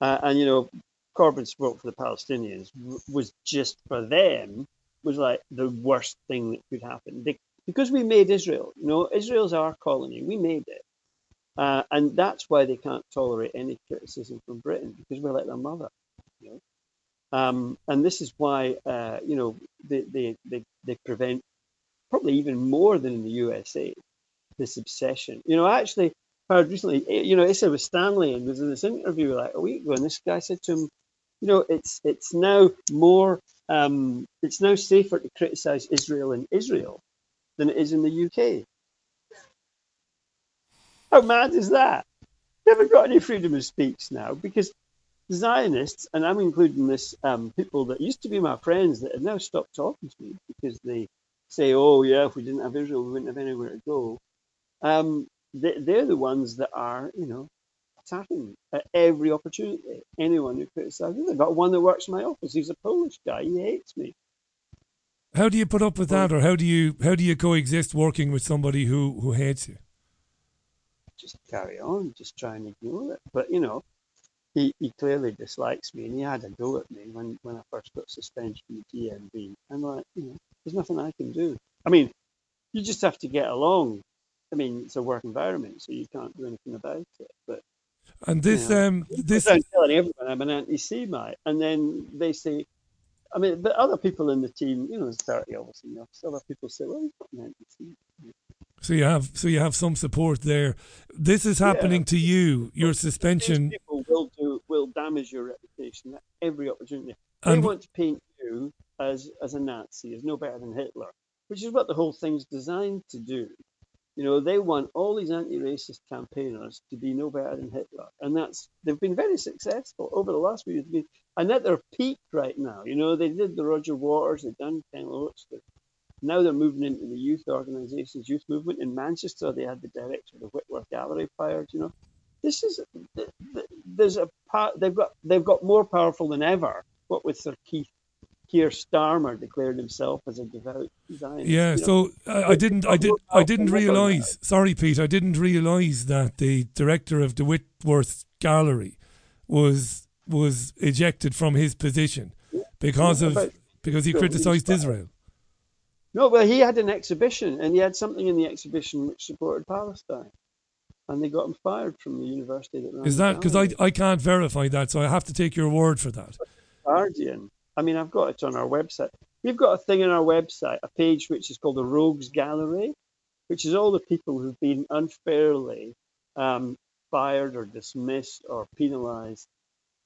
Uh, and you know, Corbyn's support for the Palestinians was just for them was like the worst thing that could happen. They, because we made Israel, you know, Israel's our colony. We made it. Uh, and that's why they can't tolerate any criticism from Britain because we're like their mother. You know? Um, and this is why, uh, you know, they, they, they, they prevent probably even more than in the USA this obsession. You know, I actually heard recently, eh, you know, Issa was Stanley and was in this interview like a week ago, and this guy said to him, you know, it's it's now more, um, it's now safer to criticize Israel in Israel than it is in the UK. How mad is that? You haven't got any freedom of speech now because Zionists, and I'm including this, um, people that used to be my friends that have now stopped talking to me because they say, oh, yeah, if we didn't have Israel, we wouldn't have anywhere to go. Um, they, they're the ones that are, you know, attacking at every opportunity. Anyone who criticizes. I've got one that works in my office. He's a Polish guy. He hates me. How do you put up with that, or how do you how do you coexist working with somebody who who hates you? Just carry on. Just try and ignore it. But you know, he, he clearly dislikes me, and he had a go at me when, when I first got suspended from the GMB. I'm like, you know, there's nothing I can do. I mean, you just have to get along. I mean, it's a work environment, so you can't do anything about it. But And this you know, um this I'm telling everyone I'm an anti-Semite, and then they say, I mean, but other people in the team, you know, there's 30 of us in the office. Other people say, well, he's not an anti-Semite. so you have so you have some support there. This is happening to you. Your suspension. people will do will damage your reputation at every opportunity. They want to paint you as as a Nazi, as no better than Hitler, which is what the whole thing's designed to do. You know, they want all these anti-racist campaigners to be no better than Hitler, and that's they've been very successful over the last few years. And at their peak right now, you know, they did the Roger Waters, they've done Ken they've- now they're moving into the youth organisations, youth movement in Manchester. They had the director of the Whitworth Gallery fired. You know, this is th- th- there's a they've got they've got more powerful than ever. What with Sir Keith Keir Starmer declared himself as a devout Zionist. Yeah, you know. so I, I didn't, I did, I didn't powerful than ever realize. Sorry, Pete, I didn't realize that the director of the Whitworth Gallery was was ejected from his position because Yeah, of because he criticised Israel. No, well, he had an exhibition, and he had something in the exhibition which supported Palestine, and they got him fired from the university that Is that because I. I can't verify that, so I have to take your word for that. Guardian. I mean, I've got it on our website. We've got a thing on our website, a page which is called the Rogues Gallery, which is all the people who've been unfairly um, fired or dismissed or penalised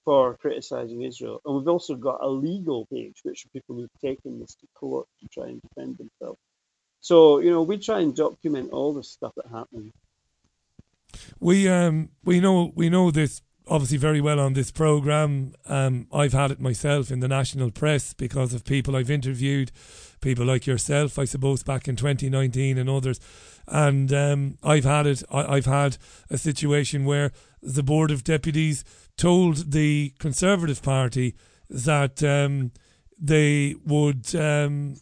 for criticising Israel, and we've also got a legal page, which are people who've taken this to court to try and defend themselves. So you know, we try and document all the stuff that happens. We um we know we know this obviously very well on this program. Um, I've had it myself in the national press because of people I've interviewed, people like yourself, I suppose, back in 2019 and others. And um, I've had it. I, I've had a situation where the board of deputies told the Conservative Party that um, they would. Um,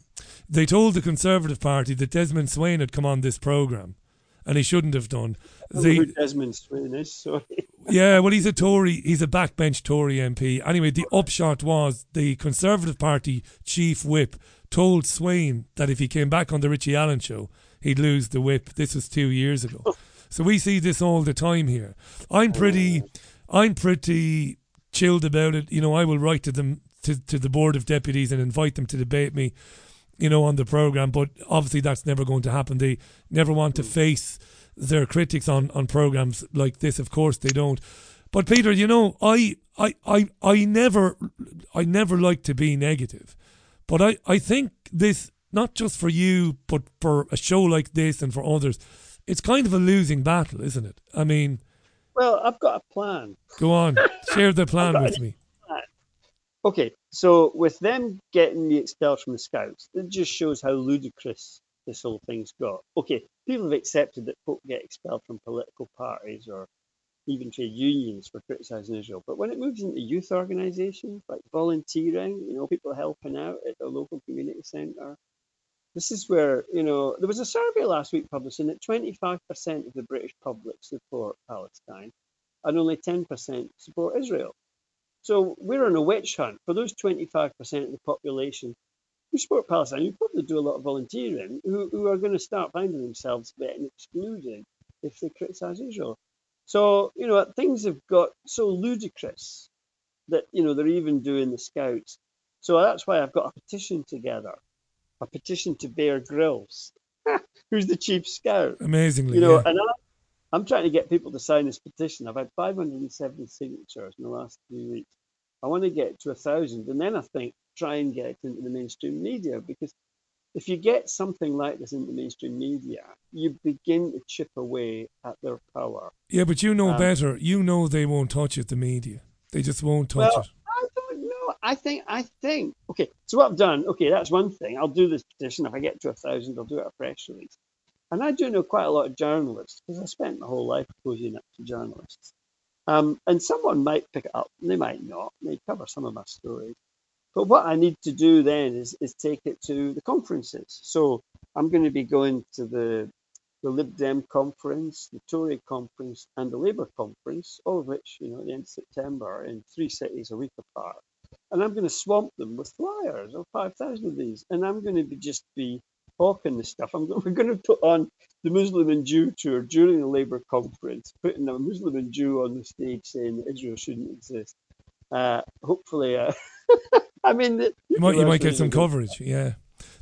they told the Conservative Party that Desmond Swayne had come on this program, and he shouldn't have done. Oh, I who Desmond Swayne is, sorry. yeah, well, he's a Tory. He's a backbench Tory MP. Anyway, the upshot was the Conservative Party chief whip told Swayne that if he came back on the Richie Allen show, he'd lose the whip. This was two years ago. Oh. so we see this all the time here. I'm pretty, oh. I'm pretty chilled about it. You know, I will write to them to, to the board of deputies and invite them to debate me. You know, on the program, but obviously that's never going to happen. They never want to mm. face their critics on, on programs like this. Of course, they don't. But Peter, you know, I, I, I, I never, I never like to be negative, but I, I think this not just for you, but for a show like this and for others, it's kind of a losing battle, isn't it? I mean, well, I've got a plan. Go on, share the plan with me. Okay, so with them getting me expelled from the Scouts, it just shows how ludicrous this whole thing's got. Okay, people have accepted that folk get expelled from political parties or even trade unions for criticising Israel. But when it moves into youth organisations like volunteering, you know, people helping out at a local community centre, this is where, you know, there was a survey last week published and that 25% of the British public support Palestine and only 10% support Israel. So we're on a witch hunt. For those 25% of the population who support Palestine, who probably do a lot of volunteering, who, who are going to start finding themselves getting excluded if they criticise Israel. So, you know, things have got so ludicrous that, you know, they're even doing the scouts. So that's why I've got a petition together, a petition to Bear Grylls, who's the chief scout. Amazingly, You know, yeah. and I, I'm trying to get people to sign this petition. I've had 570 signatures in the last three weeks. I want to get to a thousand, and then I think try and get it into the mainstream media because if you get something like this into the mainstream media, you begin to chip away at their power. Yeah, but you know Um, better. You know they won't touch it. The media, they just won't touch well, it. I don't know. I think I think okay. So what I've done, okay, that's one thing. I'll do this petition. If I get to a thousand, I'll do it a press release. And I do know quite a lot of journalists because I spent my whole life cozying up to journalists. Um, and someone might pick it up, and they might not. They cover some of my stories. But what I need to do then is, is take it to the conferences. So I'm going to be going to the the Lib Dem conference, the Tory conference, and the Labour conference, all of which, you know, at the end of September in three cities a week apart. And I'm going to swamp them with flyers of 5,000 of these. And I'm going to be just be hawking this stuff. I'm, we're going to put on the Muslim and Jew tour during the Labour conference, putting a Muslim and Jew on the stage saying that Israel shouldn't exist. Uh, hopefully, uh, I mean, the, You might, you might get some coverage. Yeah.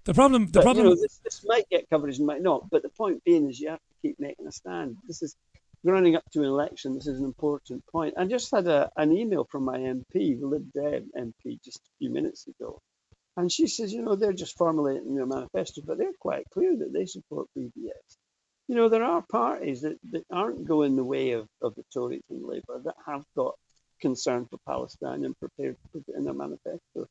The problem, the but, problem. You know, this, this might get coverage and might not. But the point being is you have to keep making a stand. This is running up to an election. This is an important point. I just had a, an email from my MP, the Lib Dem MP, just a few minutes ago. And she says, you know, they're just formulating their manifesto, but they're quite clear that they support BDS. You know, there are parties that, that aren't going the way of, of the Tories and Labour that have got concern for Palestine and prepared to put it in their manifesto.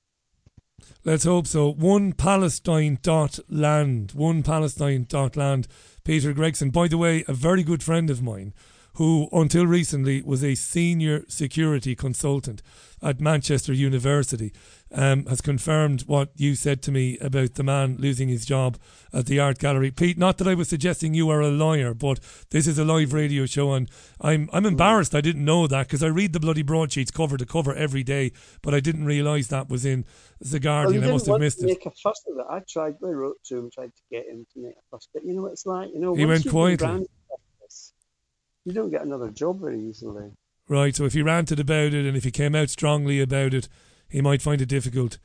Let's hope so. One Palestine dot land. One Palestine dot land. Peter Gregson, by the way, a very good friend of mine, who until recently was a senior security consultant at Manchester University, um, has confirmed what you said to me about the man losing his job at the art gallery. Pete, not that I was suggesting you are a lawyer, but this is a live radio show, and I'm I'm embarrassed I didn't know that because I read the bloody broadsheets cover to cover every day, but I didn't realise that was in the Guardian. Well, I must have missed it. make a fuss of it. I tried. I wrote to him, tried to get him to make a fuss. But you know what it's like. You know, He went quietly. branded like this, you don't get another job very easily. Right, so if he ranted about it and if he came out strongly about it, he might find it difficult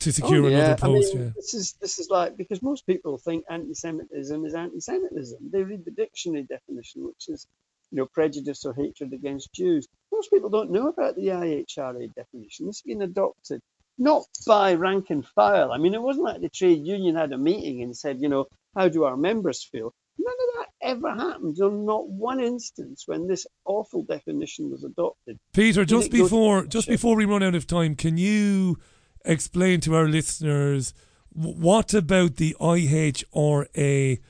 to oh, secure oh, yeah. another post. I mean, yeah. this is this is like because most people think anti-Semitism is anti-Semitism. They read the dictionary definition, which is you know prejudice or hatred against Jews. Most most people don't know about the IHRA definition. It's been adopted not by rank and file. I mean, it wasn't like the trade union had a meeting and said, you know, how do our members feel? None of that ever happened on not one instance when this awful definition was adopted. Peter, just Did it go to before just before we run out of time, can you explain to our listeners what about the IHRA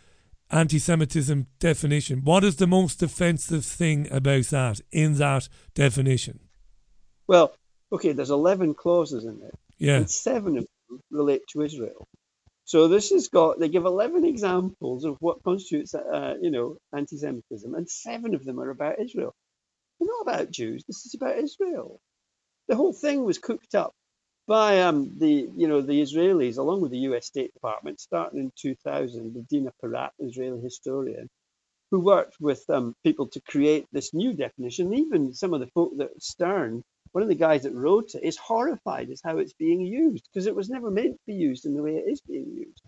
anti-Semitism definition? What is the most offensive thing about that in that definition? Well, okay, there's 11 clauses in it. Yeah. And seven of them relate to Israel. So this has got, they give 11 examples of what constitutes, uh, you know, anti-Semitism, and seven of them are about Israel. They're not about Jews. This is about Israel. The whole thing was cooked up by um, the, you know, the Israelis, along with the U.S. State Department, starting in 2000. The Dina Porat, Israeli historian, who worked with um, people to create this new definition. Even some of the folk that Stern, one of the guys that wrote it, is horrified as how it's being used because it was never meant to be used in the way it is being used.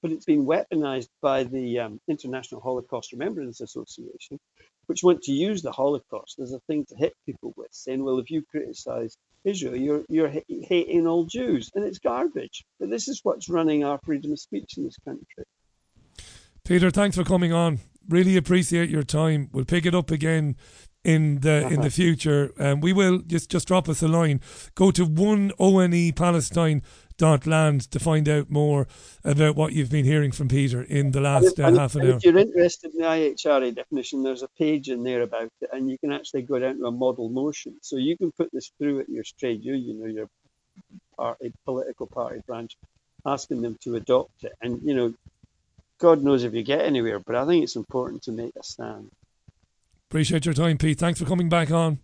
But it's been weaponized by the um, International Holocaust Remembrance Association, which want to use the Holocaust as a thing to hit people with, saying, "Well, if you criticize Israel, you're you're ha- hating all Jews," and it's garbage. But this is what's running our freedom of speech in this country. Peter, thanks for coming on. Really appreciate your time. We'll pick it up again in the in Uh-huh. the future. Um, we will just just drop us a line. Go to one one Palestine dot land to find out more about what you've been hearing from Peter in the last uh, And half an hour. If you're interested in the IHRA definition, there's a page in there about it, and you can actually go down to a model motion. So you can put this through at your trade union or your party, political party branch, asking them to adopt it. And you know, God knows if you get anywhere, but I think it's important to make a stand. Appreciate your time, Pete. Thanks for coming back on.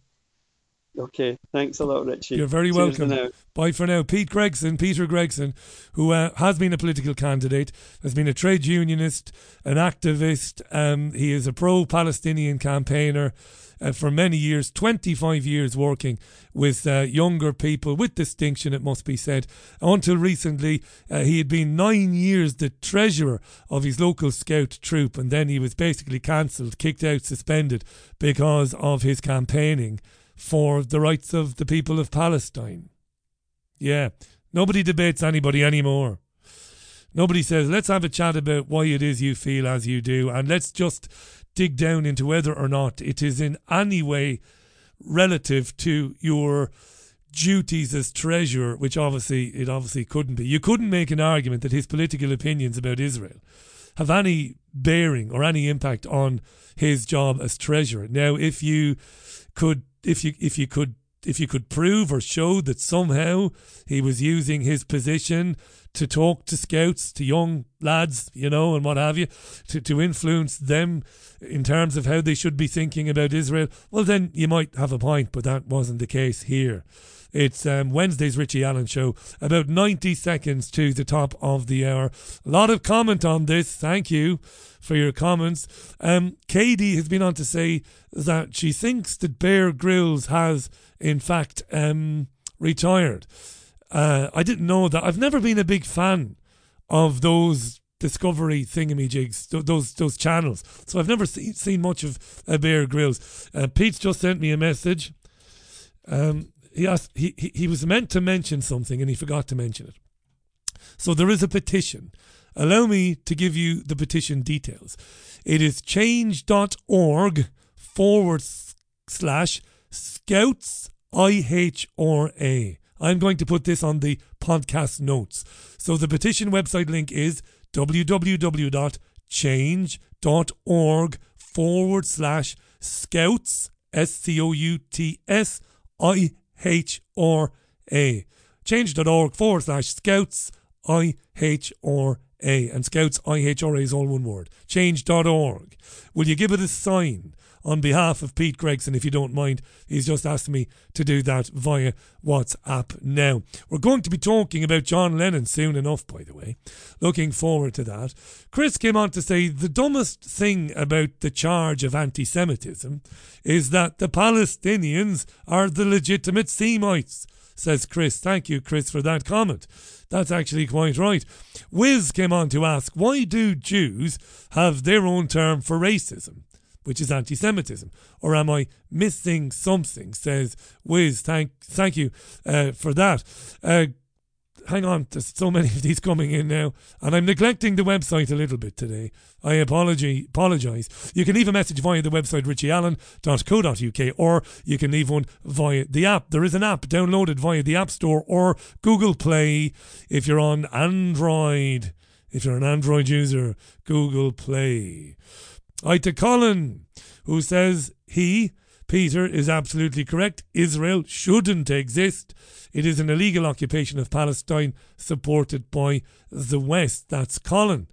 Okay, thanks a lot, Richie. You're very Cheers welcome. Bye for now. Pete Gregson, Peter Gregson, who uh, has been a political candidate, has been a trade unionist, an activist. Um, he is a pro Palestinian campaigner uh, for many years, 25 years working with uh, younger people, with distinction, it must be said. Until recently, uh, he had been nine years the treasurer of his local scout troop, and then he was basically cancelled, kicked out, suspended because of his campaigning for the rights of the people of Palestine. Yeah, nobody debates anybody anymore. Nobody says, let's have a chat about why it is you feel as you do, and let's just dig down into whether or not it is in any way relative to your duties as treasurer, which obviously it obviously couldn't be. You couldn't make an argument that his political opinions about Israel have any bearing or any impact on his job as treasurer. Now, if you could, if you if you could if you could prove or show that somehow he was using his position to talk to scouts, to young lads, you know, and what have you, to, to influence them in terms of how they should be thinking about Israel, well, then you might have a point, but that wasn't the case here. It's um, Wednesday's Richie Allen show, about 90 seconds to the top of the hour. A lot of comment on this. Thank you for your comments. Um, Katie has been on to say that she thinks that Bear Grylls has, in fact, um, retired. Uh, I didn't know that. I've never been a big fan of those Discovery thingamajigs, th- those those channels. So I've never seen, seen much of uh, Bear Grylls. Uh, Pete's just sent me a message. Um, he, asked, he, he he was meant to mention something and he forgot to mention it. So there is a petition. Allow me to give you the petition details. It is change.org forward slash scouts IHRA. I'm going to put this on the podcast notes. So the petition website link is www.change.org forward slash scouts S C O U T S I H R A. Change.org forward slash scouts I H R A. A and scouts I H R A is all one word. Change.org. Will you give it a sign? on behalf of Pete Gregson, if you don't mind. He's just asked me to do that via WhatsApp now. We're going to be talking about John Lennon soon enough, by the way. Looking forward to that. Chris came on to say the dumbest thing about the charge of anti Semitism is that the Palestinians are the legitimate Semites, says Chris. Thank you, Chris, for that comment. That's actually quite right. Wiz came on to ask, why do Jews have their own term for racism? which is anti Semitism? Or am I missing something? Says Wiz. Thank, thank you uh, for that. Uh, hang on, there's so many of these coming in now, and I'm neglecting the website a little bit today. I apology, apologise. You can leave a message via the website richieallen.co.uk or you can leave one via the app. There is an app downloaded via the App Store or Google Play if you're on Android. If you're an Android user, Google Play. I to Colin, who says he, Peter, is absolutely correct. Israel shouldn't exist. It is an illegal occupation of Palestine supported by the West. That's Colin,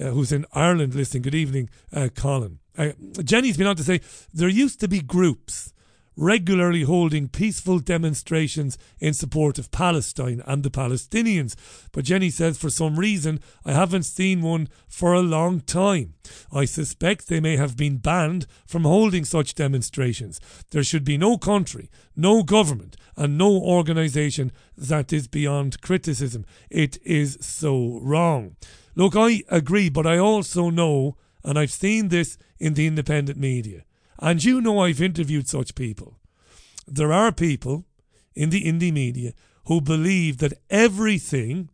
uh, who's in Ireland listening. Good evening, uh, Colin. Uh, Jenny's been on to say there used to be groups regularly holding peaceful demonstrations in support of Palestine and the Palestinians. But Jenny says for some reason I haven't seen one for a long time. I suspect they may have been banned from holding such demonstrations. There should be no country, no government, and no organisation that is beyond criticism. It is so wrong. Look, I agree, but I also know, and I've seen this in the independent media and you know I've interviewed such people. There are people in the indie media who believe that everything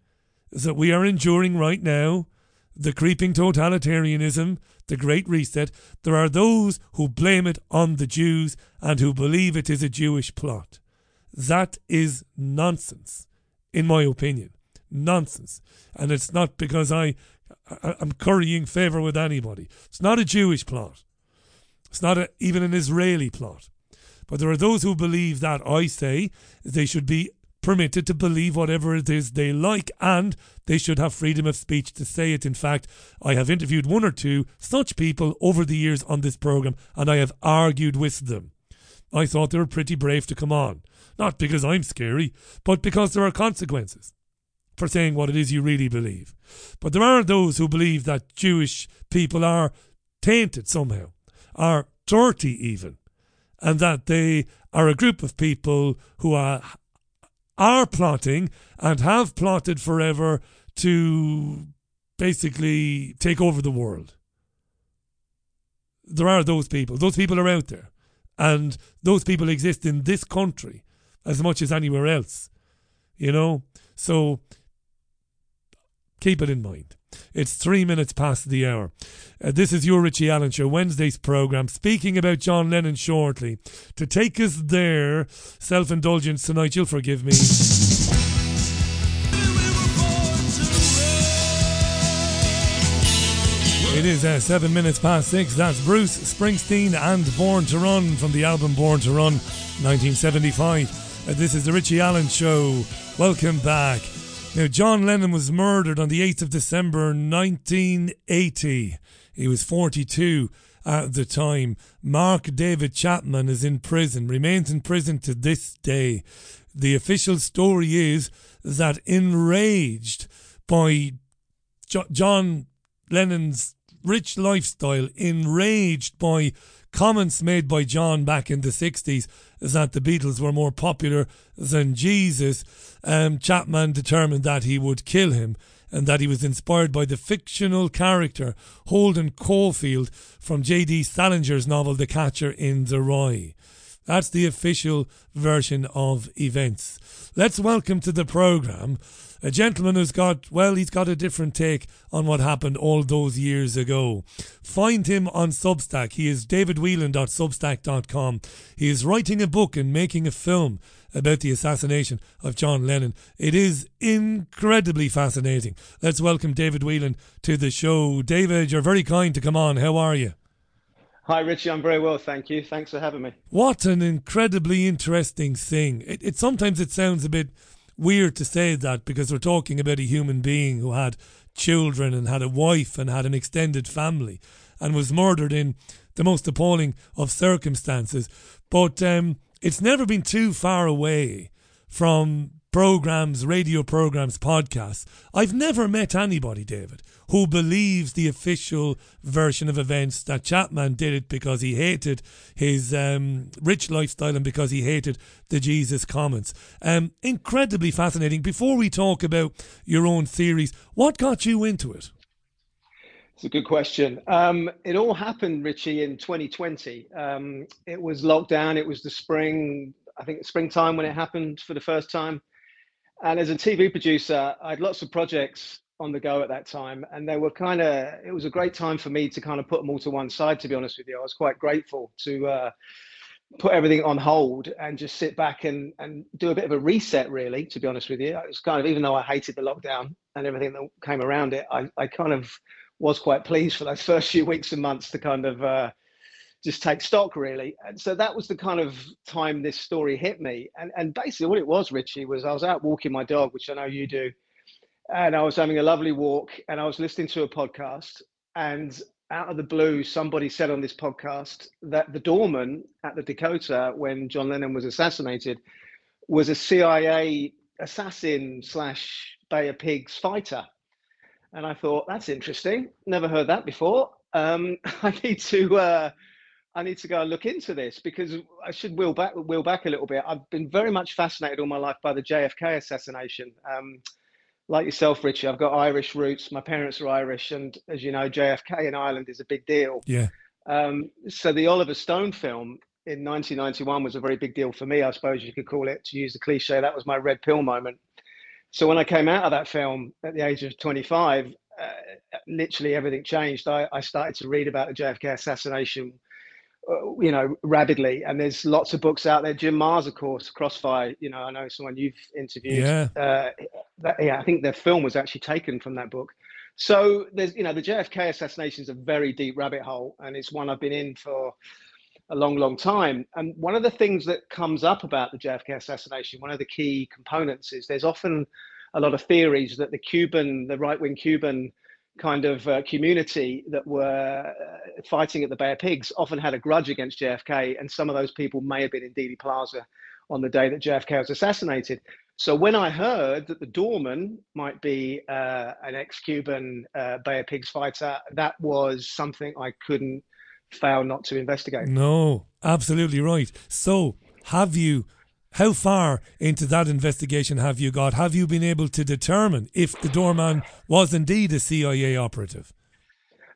that we are enduring right now, the creeping totalitarianism, the Great Reset, there are those who blame it on the Jews and who believe it is a Jewish plot. That is nonsense, in my opinion. Nonsense. And it's not because I, am currying favour with anybody. It's not a Jewish plot. It's not a, even an Israeli plot. But there are those who believe that I say they should be permitted to believe whatever it is they like and they should have freedom of speech to say it. In fact, I have interviewed one or two such people over the years on this program and I have argued with them. I thought they were pretty brave to come on. Not because I'm scary, but because there are consequences for saying what it is you really believe. But there are those who believe that Jewish people are tainted somehow are dirty even, and that they are a group of people who are are plotting and have plotted forever to basically take over the world. There are those people. Those people are out there. And those people exist in this country as much as anywhere else. You know? So keep it in mind. It's three minutes past the hour. Uh, this is your Richie Allen Show, Wednesday's programme, speaking about John Lennon shortly. To take us there, self indulgence tonight, you'll forgive me. It is uh, seven minutes past six. That's Bruce Springsteen and Born to Run from the album Born to Run, 1975. Uh, this is the Richie Allen Show. Welcome back. Now, John Lennon was murdered on the 8th of December 1980. He was 42 at the time. Mark David Chapman is in prison, remains in prison to this day. The official story is that enraged by jo- John Lennon's rich lifestyle, enraged by comments made by John back in the 60s that the Beatles were more popular than Jesus, um, Chapman determined that he would kill him and that he was inspired by the fictional character Holden Caulfield from J.D. Salinger's novel The Catcher in the Rye. That's the official version of events. Let's welcome to the programme a gentleman who's got, well, he's got a different take on what happened all those years ago. Find him on Substack. He is davidwhelan.substack.com. He is writing a book and making a film about the assassination of John Lennon. It is incredibly fascinating. Let's welcome David Whelan to the show. David, you're very kind to come on. How are you? Hi, Richie. I'm very well, thank you. Thanks for having me. What an incredibly interesting thing. It, it sometimes it sounds a bit weird to say that because we're talking about a human being who had children and had a wife and had an extended family and was murdered in the most appalling of circumstances. But um, it's never been too far away from programs, radio programs, podcasts. I've never met anybody, David, who believes the official version of events that Chapman did it because he hated his um, rich lifestyle and because he hated the Jesus comments. Um, incredibly fascinating. Before we talk about your own theories, what got you into it? It's a good question. Um, it all happened, Richie, in 2020. Um, it was lockdown. It was the spring, I think springtime when it happened for the first time. And as a TV producer, I had lots of projects on the go at that time, and they were kind of. It was a great time for me to kind of put them all to one side. To be honest with you, I was quite grateful to uh, put everything on hold and just sit back and and do a bit of a reset. Really, to be honest with you, it was kind of even though I hated the lockdown and everything that came around it, I I kind of was quite pleased for those first few weeks and months to kind of uh, just take stock really and so that was the kind of time this story hit me and and basically what it was richie was i was out walking my dog which i know you do and i was having a lovely walk and i was listening to a podcast and out of the blue somebody said on this podcast that the doorman at the dakota when john lennon was assassinated was a cia assassin slash bay of pigs fighter and I thought that's interesting. Never heard that before. Um, I need to uh, I need to go and look into this because I should wheel back wheel back a little bit. I've been very much fascinated all my life by the JFK assassination. Um, like yourself, Richie, I've got Irish roots. My parents are Irish, and as you know, JFK in Ireland is a big deal. Yeah. Um, so the Oliver Stone film in 1991 was a very big deal for me, I suppose you could call it. To use the cliche, that was my red pill moment. So when I came out of that film at the age of 25, uh, literally everything changed. I, I, started to read about the JFK assassination, you know, rapidly. And there's lots of books out there. Jim Marrs, of course, Crossfire. You know, I know someone you've interviewed. Yeah. Uh, that, yeah, I think the film was actually taken from that book. So there's, you know, the JFK assassination is a very deep rabbit hole, and it's one I've been in for a long, long time. And one of the things that comes up about the JFK assassination, one of the key components is there's often a lot of theories that the Cuban, the right wing Cuban kind of uh, community that were uh, fighting at the Bay of Pigs often had a grudge against JFK. And some of those people may have been in Dealey Plaza on the day that JFK was assassinated. So when I heard that the doorman might be uh, an ex-Cuban uh, Bay of Pigs fighter, that was something I couldn't fail not to investigate. No, absolutely right. So, have you, how far into that investigation have you got? Have you been able to determine if the doorman was indeed a CIA operative?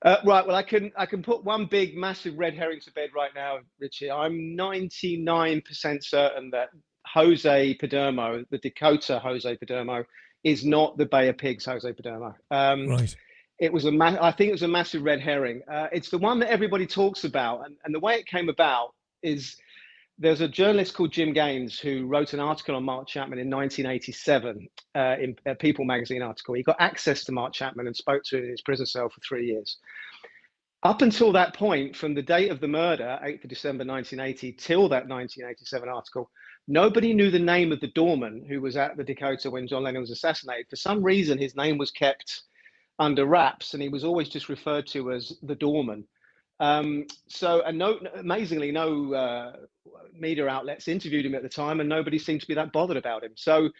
Uh, right. Well, I can I can put one big massive red herring to bed right now, Richie. I'm 99% certain that Jose Perdomo, the Dakota Jose Perdomo, is not the Bay of Pigs Jose Perdomo. Um, right it was a ma- I think it was a massive red herring. Uh, it's the one that everybody talks about, and, and the way it came about is there's a journalist called Jim Gaines who wrote an article on Mark Chapman in 1987 uh, in a People magazine article. He got access to Mark Chapman and spoke to him in his prison cell for three years. Up until that point, from the date of the murder, 8th of December 1980, till that 1987 article, nobody knew the name of the doorman who was at the Dakota when John Lennon was assassinated. For some reason, his name was kept under wraps, and he was always just referred to as the doorman. Um, so, and no, amazingly, no uh, media outlets interviewed him at the time, and nobody seemed to be that bothered about him. So,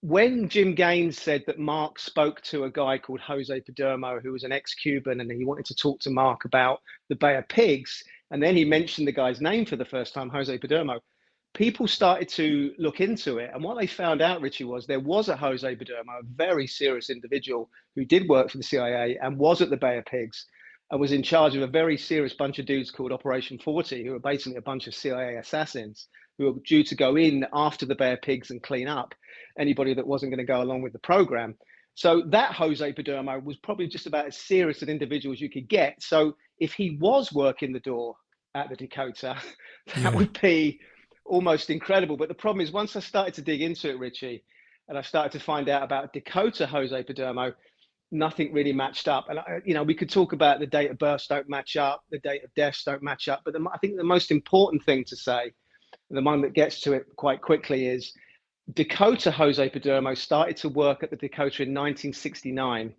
when Jim Gaines said that Mark spoke to a guy called Jose Perdomo, who was an ex-Cuban, and he wanted to talk to Mark about the Bay of Pigs, and then he mentioned the guy's name for the first time, Jose Perdomo, people started to look into it. And what they found out, Richie, was there was a Jose Perdomo, a very serious individual who did work for the CIA and was at the Bay of Pigs and was in charge of a very serious bunch of dudes called Operation 40, who were basically a bunch of CIA assassins who were due to go in after the Bear Pigs and clean up anybody that wasn't going to go along with the program. So that Jose Perdomo was probably just about as serious an individual as you could get. So if he was working the door at the Dakota, that yeah. would be almost incredible. But the problem is, once I started to dig into it, Richie, and I started to find out about Dakota Jose Perdomo, nothing really matched up. And you know, we could talk about the date of births don't match up, the date of deaths don't match up. But the, I think the most important thing to say, the one that gets to it quite quickly, is Dakota Jose Perdomo started to work at the Dakota in 1969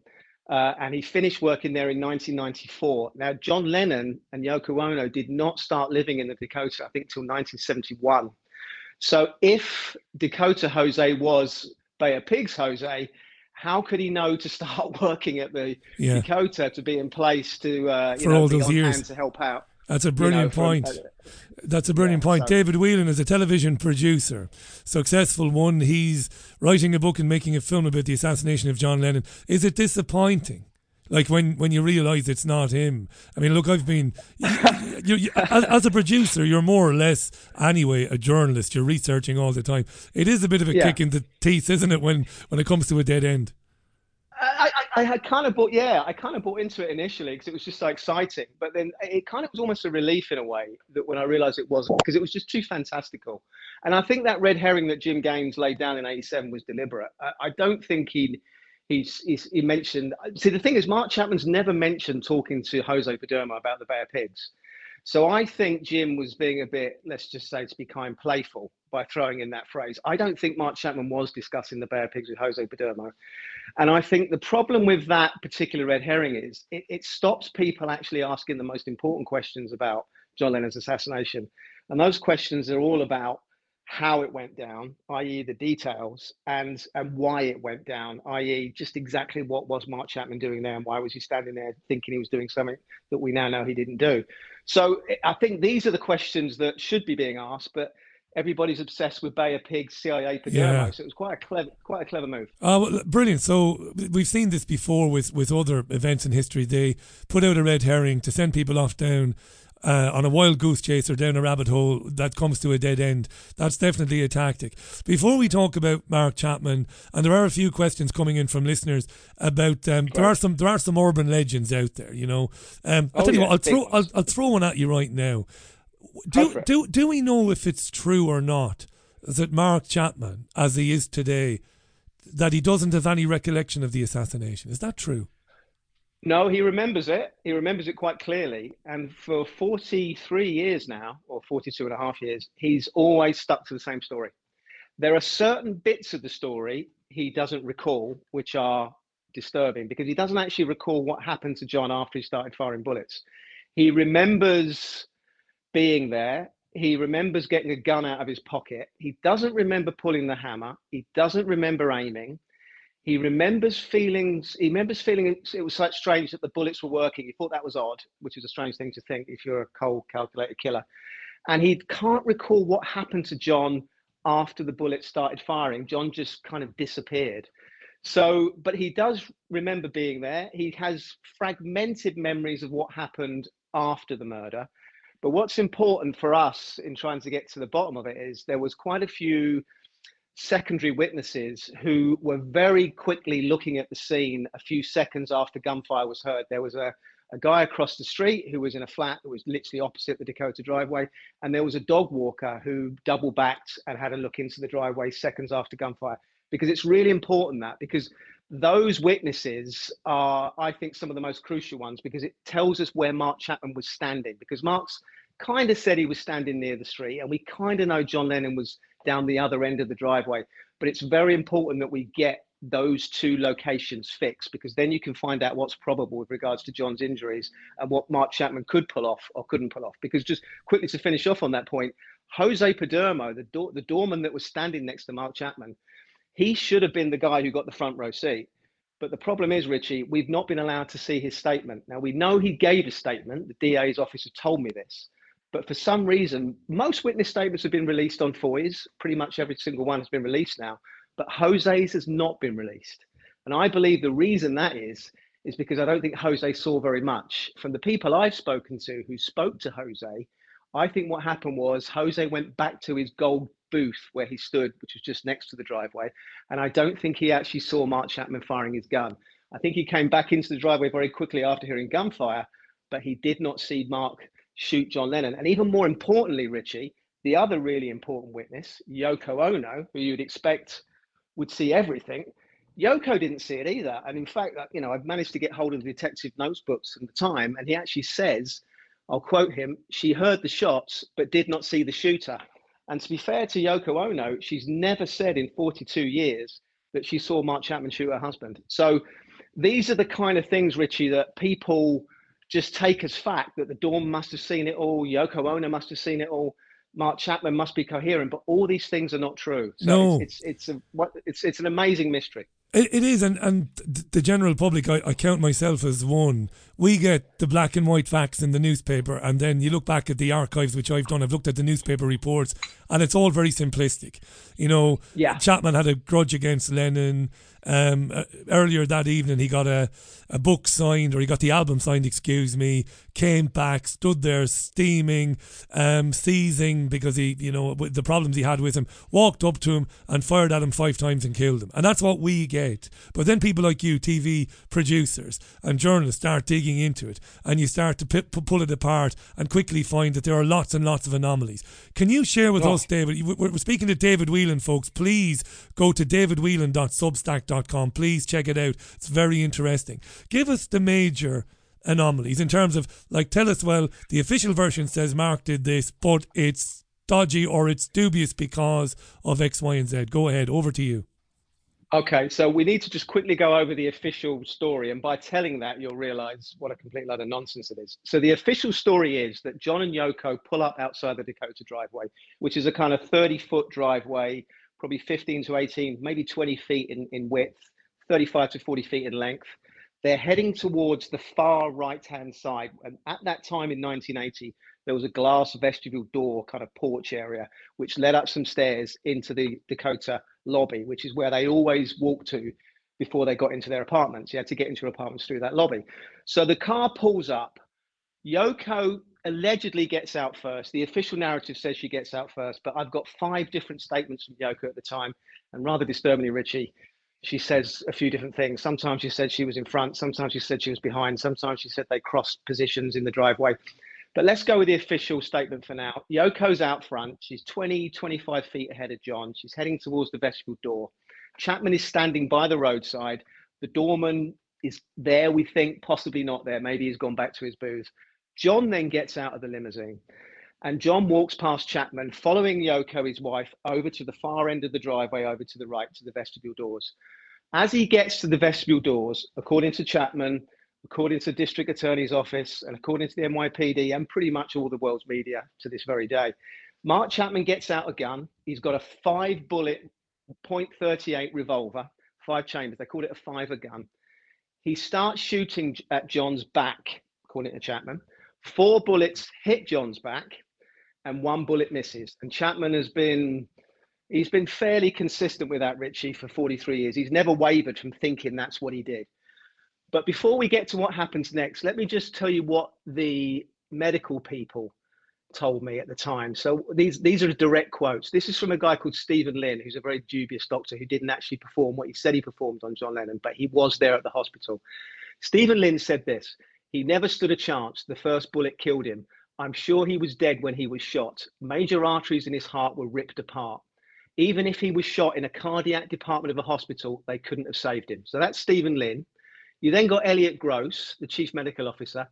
uh, and he finished working there in 1994. Now, John Lennon and Yoko Ono did not start living in the Dakota, I think, till 1971. So, if Dakota Jose was Bay of Pigs Jose, how could he know to start working at the yeah. Dakota to be in place to uh, for know, all those years to help out? That's a brilliant you know, point. Uh, That's a brilliant yeah, point. So. David Whelan is a television producer, successful one. He's writing a book and making a film about the assassination of John Lennon. Is it disappointing Like when, when you realise it's not him. I mean, look, I've been you, you, as, as, a producer, you're more or less anyway a journalist. You're researching all the time. It is a bit of a yeah. kick in the teeth, isn't it, when when it comes to a dead end? I, I, I had kind of bought, yeah, I kind of bought into it initially because it was just so exciting. But then it kind of was almost a relief in a way that when I realised it wasn't, because it was just too fantastical. And I think that red herring that Jim Gaines laid down in '87 was deliberate. I, I don't think he he's, he's, he mentioned. See, the thing is, Mark Chapman's never mentioned talking to Jose Perdomo about the of Pigs. So I think Jim was being a bit, let's just say, to be kind, playful by throwing in that phrase. I don't think Mark Chapman was discussing the of Pigs with Jose Perdomo. And I think the problem with that particular red herring is it, it stops people actually asking the most important questions about John Lennon's assassination. And those questions are all about how it went down, i.e., the details, and and why it went down, i.e., just exactly what was Mark Chapman doing there, and why was he standing there thinking he was doing something that we now know he didn't do. So I think these are the questions that should be being asked, but everybody's obsessed with Bay of Pigs, CIA. Yeah. So it was quite a clever, quite a clever move. Uh, well, brilliant. So we've seen this before with with other events in history. They put out a red herring to send people off down uh, on a wild goose chase or down a rabbit hole that comes to a dead end. That's definitely a tactic. Before we talk about Mark Chapman, and there are a few questions coming in from listeners about um, there are some there are some urban legends out there. You know, um, I'll oh, tell you what, I'll throw I'll, I'll throw one at you right now. Do do do we know if it's true or not that Mark Chapman, as he is today, that he doesn't have any recollection of the assassination? Is that true? No, he remembers it. He remembers it quite clearly. And for 43 years now, or 42 and a half years, he's always stuck to the same story. There are certain bits of the story he doesn't recall, which are disturbing because he doesn't actually recall what happened to John after he started firing bullets. He remembers being there. He remembers getting a gun out of his pocket. He doesn't remember pulling the hammer. He doesn't remember aiming. He remembers feelings. He remembers feeling it, was such strange that the bullets were working. He thought that was odd, which is a strange thing to think if you're a cold, calculated killer. And he can't recall what happened to John after the bullets started firing. John just kind of disappeared. So, but he does remember being there. He has fragmented memories of what happened after the murder. But what's important for us in trying to get to the bottom of it is there was quite a few secondary witnesses who were very quickly looking at the scene a few seconds after gunfire was heard. There was a, a guy across the street who was in a flat that was literally opposite the Dakota driveway, and there was a dog walker who double backed and had a look into the driveway seconds after gunfire. Because it's really important that because those witnesses are, I think, some of the most crucial ones because it tells us where Mark Chapman was standing. Because Mark's kind of said he was standing near the street, and we kind of know John Lennon was down the other end of the driveway. But it's very important that we get those two locations fixed because then you can find out what's probable with regards to John's injuries and what Mark Chapman could pull off or couldn't pull off. Because just quickly to finish off on that point, Jose Perdomo, the door, the doorman that was standing next to Mark Chapman, he should have been the guy who got the front row seat. But the problem is, Richie, we've not been allowed to see his statement. Now we know he gave a statement. The DA's office officer told me this, but for some reason, most witness statements have been released on FOIs. Pretty much every single one has been released now. But Jose's has not been released. And I believe the reason that is, is because I don't think Jose saw very much. From the people I've spoken to who spoke to Jose, I think what happened was Jose went back to his gold booth where he stood, which was just next to the driveway. And I don't think he actually saw Mark Chapman firing his gun. I think he came back into the driveway very quickly after hearing gunfire, but he did not see Mark shoot John Lennon. And even more importantly, Richie, the other really important witness, Yoko Ono, who you'd expect would see everything, Yoko didn't see it either. And in fact, you know, I've managed to get hold of the detective notebooks at the time, and he actually says, I'll quote him, she heard the shots but did not see the shooter. And to be fair to Yoko Ono, she's never said in 42 years that she saw Mark Chapman shoot her husband. So these are the kind of things, Richie, that people just take as fact that the Dawn must have seen it all, Yoko Ono must have seen it all, Mark Chapman must be coherent, but all these things are not true. So no. it's it's it's, a, it's it's an amazing mystery. It, it is, and and the general public, I, I count myself as one. We get the black and white facts in the newspaper, and then you look back at the archives, which I've done. I've looked at the newspaper reports, and it's all very simplistic. You know, yeah. Chapman had a grudge against Lennon. Um, uh, earlier that evening, he got a, a book signed, or he got the album signed, excuse me, came back, stood there steaming, um, seizing because he, you know, with the problems he had with him, walked up to him and fired at him five times and killed him. And that's what we get. But then people like you, TV producers and journalists, start digging into it and you start to p- pull it apart and quickly find that there are lots and lots of anomalies. Can you share with Oh. us, David? We're we're speaking to David Whelan, folks. Please go to davidwhelan.substack.com. Please check it out. It's very interesting. Give us the major anomalies in terms of, like, tell us, well, the official version says Mark did this, but it's dodgy or it's dubious because of X, Y, and Z. Go ahead. Over to you. Okay, so we need to just quickly go over the official story, and by telling that, you'll realize what a complete load of nonsense it is. So, the official story is that John and Yoko pull up outside the Dakota driveway, which is a kind of 30 foot driveway, probably 15 to 18, maybe 20 feet in, in width, 35 to 40 feet in length. They're heading towards the far right hand side. And at that time in 1980, there was a glass vestibule door, kind of porch area, which led up some stairs into the Dakota lobby, which is where they always walked to before they got into their apartments. You had to get into your apartments through that lobby. So the car pulls up. Yoko allegedly gets out first. The official narrative says she gets out first, but I've got five different statements from Yoko at the time. And rather disturbingly, Richie, she says a few different things. Sometimes she said she was in front, sometimes she said she was behind, sometimes she said they crossed positions in the driveway. But let's go with the official statement for now. Yoko's out front. She's 20, 25 feet ahead of John. She's heading towards the vestibule door. Chapman is standing by the roadside. The doorman is there, we think, possibly not there. Maybe he's gone back to his booth. John then gets out of the limousine and John walks past Chapman, following Yoko, his wife, over to the far end of the driveway, over to the right, to the vestibule doors. As he gets to the vestibule doors, according to Chapman, according to the district attorney's office, and according to the NYPD, and pretty much all the world's media to this very day, Mark Chapman gets out a gun. He's got a five bullet .38 revolver, five chambers. They call it a fiver gun. He starts shooting at John's back, according to Chapman. Four bullets hit John's back, and one bullet misses. And Chapman has been he's been fairly consistent with that, Richie, for 43 years. He's never wavered from thinking that's what he did. But before we get to what happens next, let me just tell you what the medical people told me at the time. So these these are direct quotes. This is from a guy called Stephen Lynn, who's a very dubious doctor who didn't actually perform what he said he performed on John Lennon, but he was there at the hospital. Stephen Lynn said this. He never stood a chance. The first bullet killed him. I'm sure he was dead when he was shot. Major arteries in his heart were ripped apart. Even if he was shot in a cardiac department of a hospital, they couldn't have saved him. So that's Stephen Lynn. You then got Elliot Gross, the chief medical officer.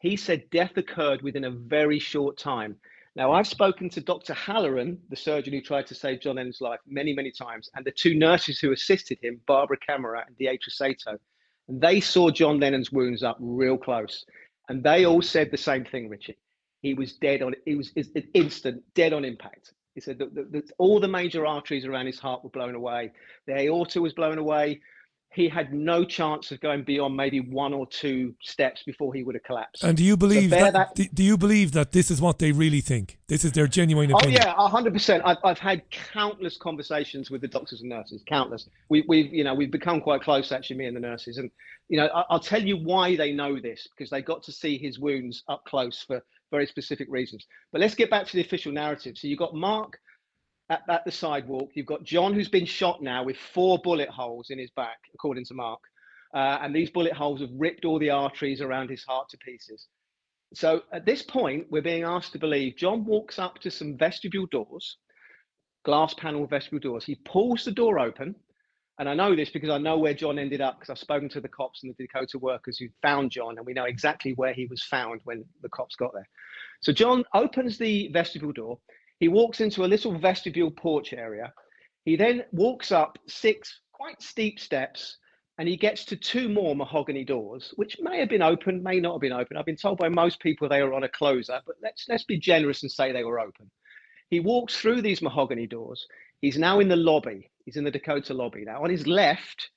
He said death occurred within a very short time. Now, I've spoken to Dr. Halleran, the surgeon who tried to save John Lennon's life, many, many times, and the two nurses who assisted him, Barbara Kammerer and Deatra Sato. They saw John Lennon's wounds up real close. And they all said the same thing, Richie. He was dead on, he was it's instant, dead on impact. He said that, that, that all the major arteries around his heart were blown away. The aorta was blown away. He had no chance of going beyond maybe one or two steps before he would have collapsed. And do you believe bear that, do- do you believe that this is what they really think? This is their genuine opinion. Oh opinion. yeah, hundred percent. I've I've had countless conversations with the doctors and nurses. Countless. We we've you know we've become quite close actually, me and the nurses. And you know I, I'll tell you why they know this because they got to see his wounds up close for very specific reasons. But let's get back to the official narrative. So you got Mark at, at the sidewalk. You've got John who's been shot now with four bullet holes in his back, according to Mark. Uh, and these bullet holes have ripped all the arteries around his heart to pieces. So at this point, we're being asked to believe John walks up to some vestibule doors, glass panel vestibule doors. He pulls the door open. And I know this because I know where John ended up because I've spoken to the cops and the Dakota workers who found John, and we know exactly where he was found when the cops got there. So John opens the vestibule door. He walks into a little vestibule porch area. He then walks up six quite steep steps and he gets to two more mahogany doors, which may have been open, may not have been open. I've been told by most people they were on a closer, but let's let's be generous and say they were open. He walks through these mahogany doors. He's now in the lobby. He's in the Dakota lobby. Now, on his left,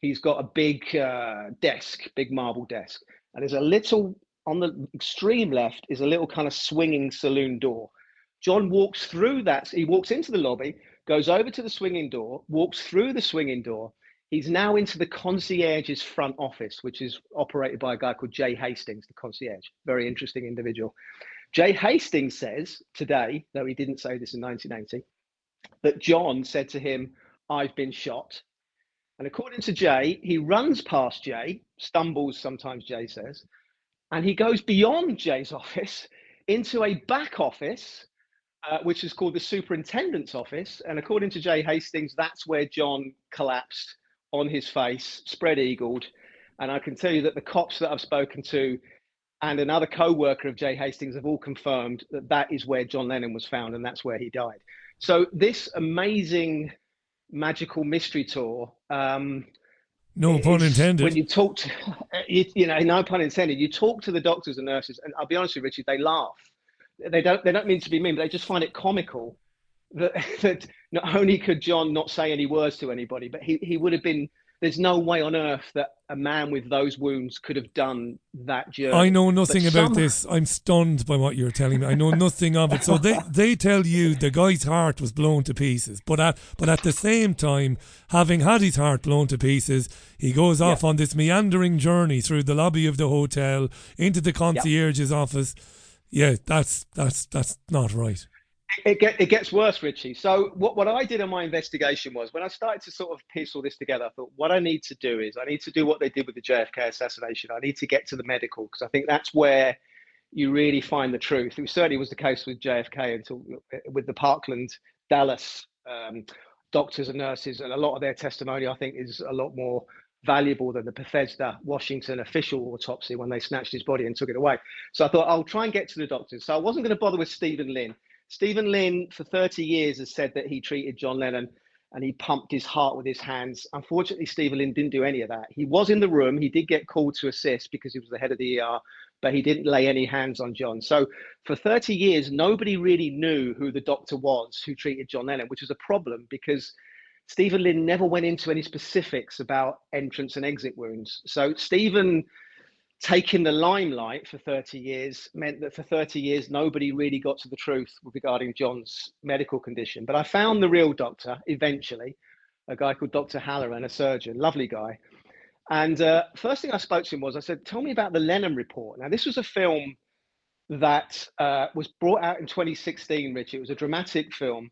he's got a big uh, desk, big marble desk. And there's a little, on the extreme left, is a little kind of swinging saloon door. John walks through that. He walks into the lobby, goes over to the swinging door, walks through the swinging door. He's now into the concierge's front office, which is operated by a guy called Jay Hastings, the concierge. Very interesting individual. Jay Hastings says today, though he didn't say this in 1980, that John said to him, I've been shot. And according to Jay, he runs past Jay, stumbles, sometimes Jay says, and he goes beyond Jay's office into a back office, uh, which is called the superintendent's office. And according to Jay Hastings, that's where John collapsed on his face, spread eagled. And I can tell you that the cops that I've spoken to and another co-worker of Jay Hastings have all confirmed that that is where John Lennon was found and that's where he died. So this amazing magical mystery tour. Um, no pun intended. When you talk to, you, you, know, no pun intended. You talk to the doctors and nurses, and I'll be honest with you, Richard, they laugh. They don't. They don't mean to be mean, but they just find it comical that that not only could John not say any words to anybody, but he he would have been there's no way on earth that a man with those wounds could have done that journey. I know nothing but about some... this. I'm stunned by what you're telling me. I know nothing of it. So they, they tell you the guy's heart was blown to pieces, but at but at the same time, having had his heart blown to pieces, he goes off yeah. on this meandering journey through the lobby of the hotel into the concierge's yeah. office. Yeah, that's that's that's not right it, get, it gets worse, Richie. So what, what I did in my investigation was when I started to sort of piece all this together, I thought what I need to do is I need to do what they did with the JFK assassination. I need to get to the medical because I think that's where you really find the truth. It certainly was the case with JFK until with the Parkland Dallas um, doctors and nurses, and a lot of their testimony I think is a lot more valuable than the Bethesda Washington official autopsy when they snatched his body and took it away. So I thought I'll try and get to the doctors. So I wasn't going to bother with Stephen Lynn Stephen Lynn, for 30 years, has said that he treated John Lennon and he pumped his heart with his hands. Unfortunately, Stephen Lynn didn't do any of that. He was in the room. He did get called to assist because he was the head of the ER, but he didn't lay any hands on John. So for 30 years, nobody really knew who the doctor was who treated John Lennon, which was a problem because Stephen Lynn never went into any specifics about entrance and exit wounds. So Stephen taking the limelight for 30 years meant that for 30 years nobody really got to the truth regarding John's medical condition. But I found the real doctor eventually, a guy called Dr. Halleran, a surgeon, lovely guy. And uh, first thing I spoke to him was I said, "Tell me about the Lennon report." Now this was a film that uh, was brought out in 2016, Rich. It was a dramatic film.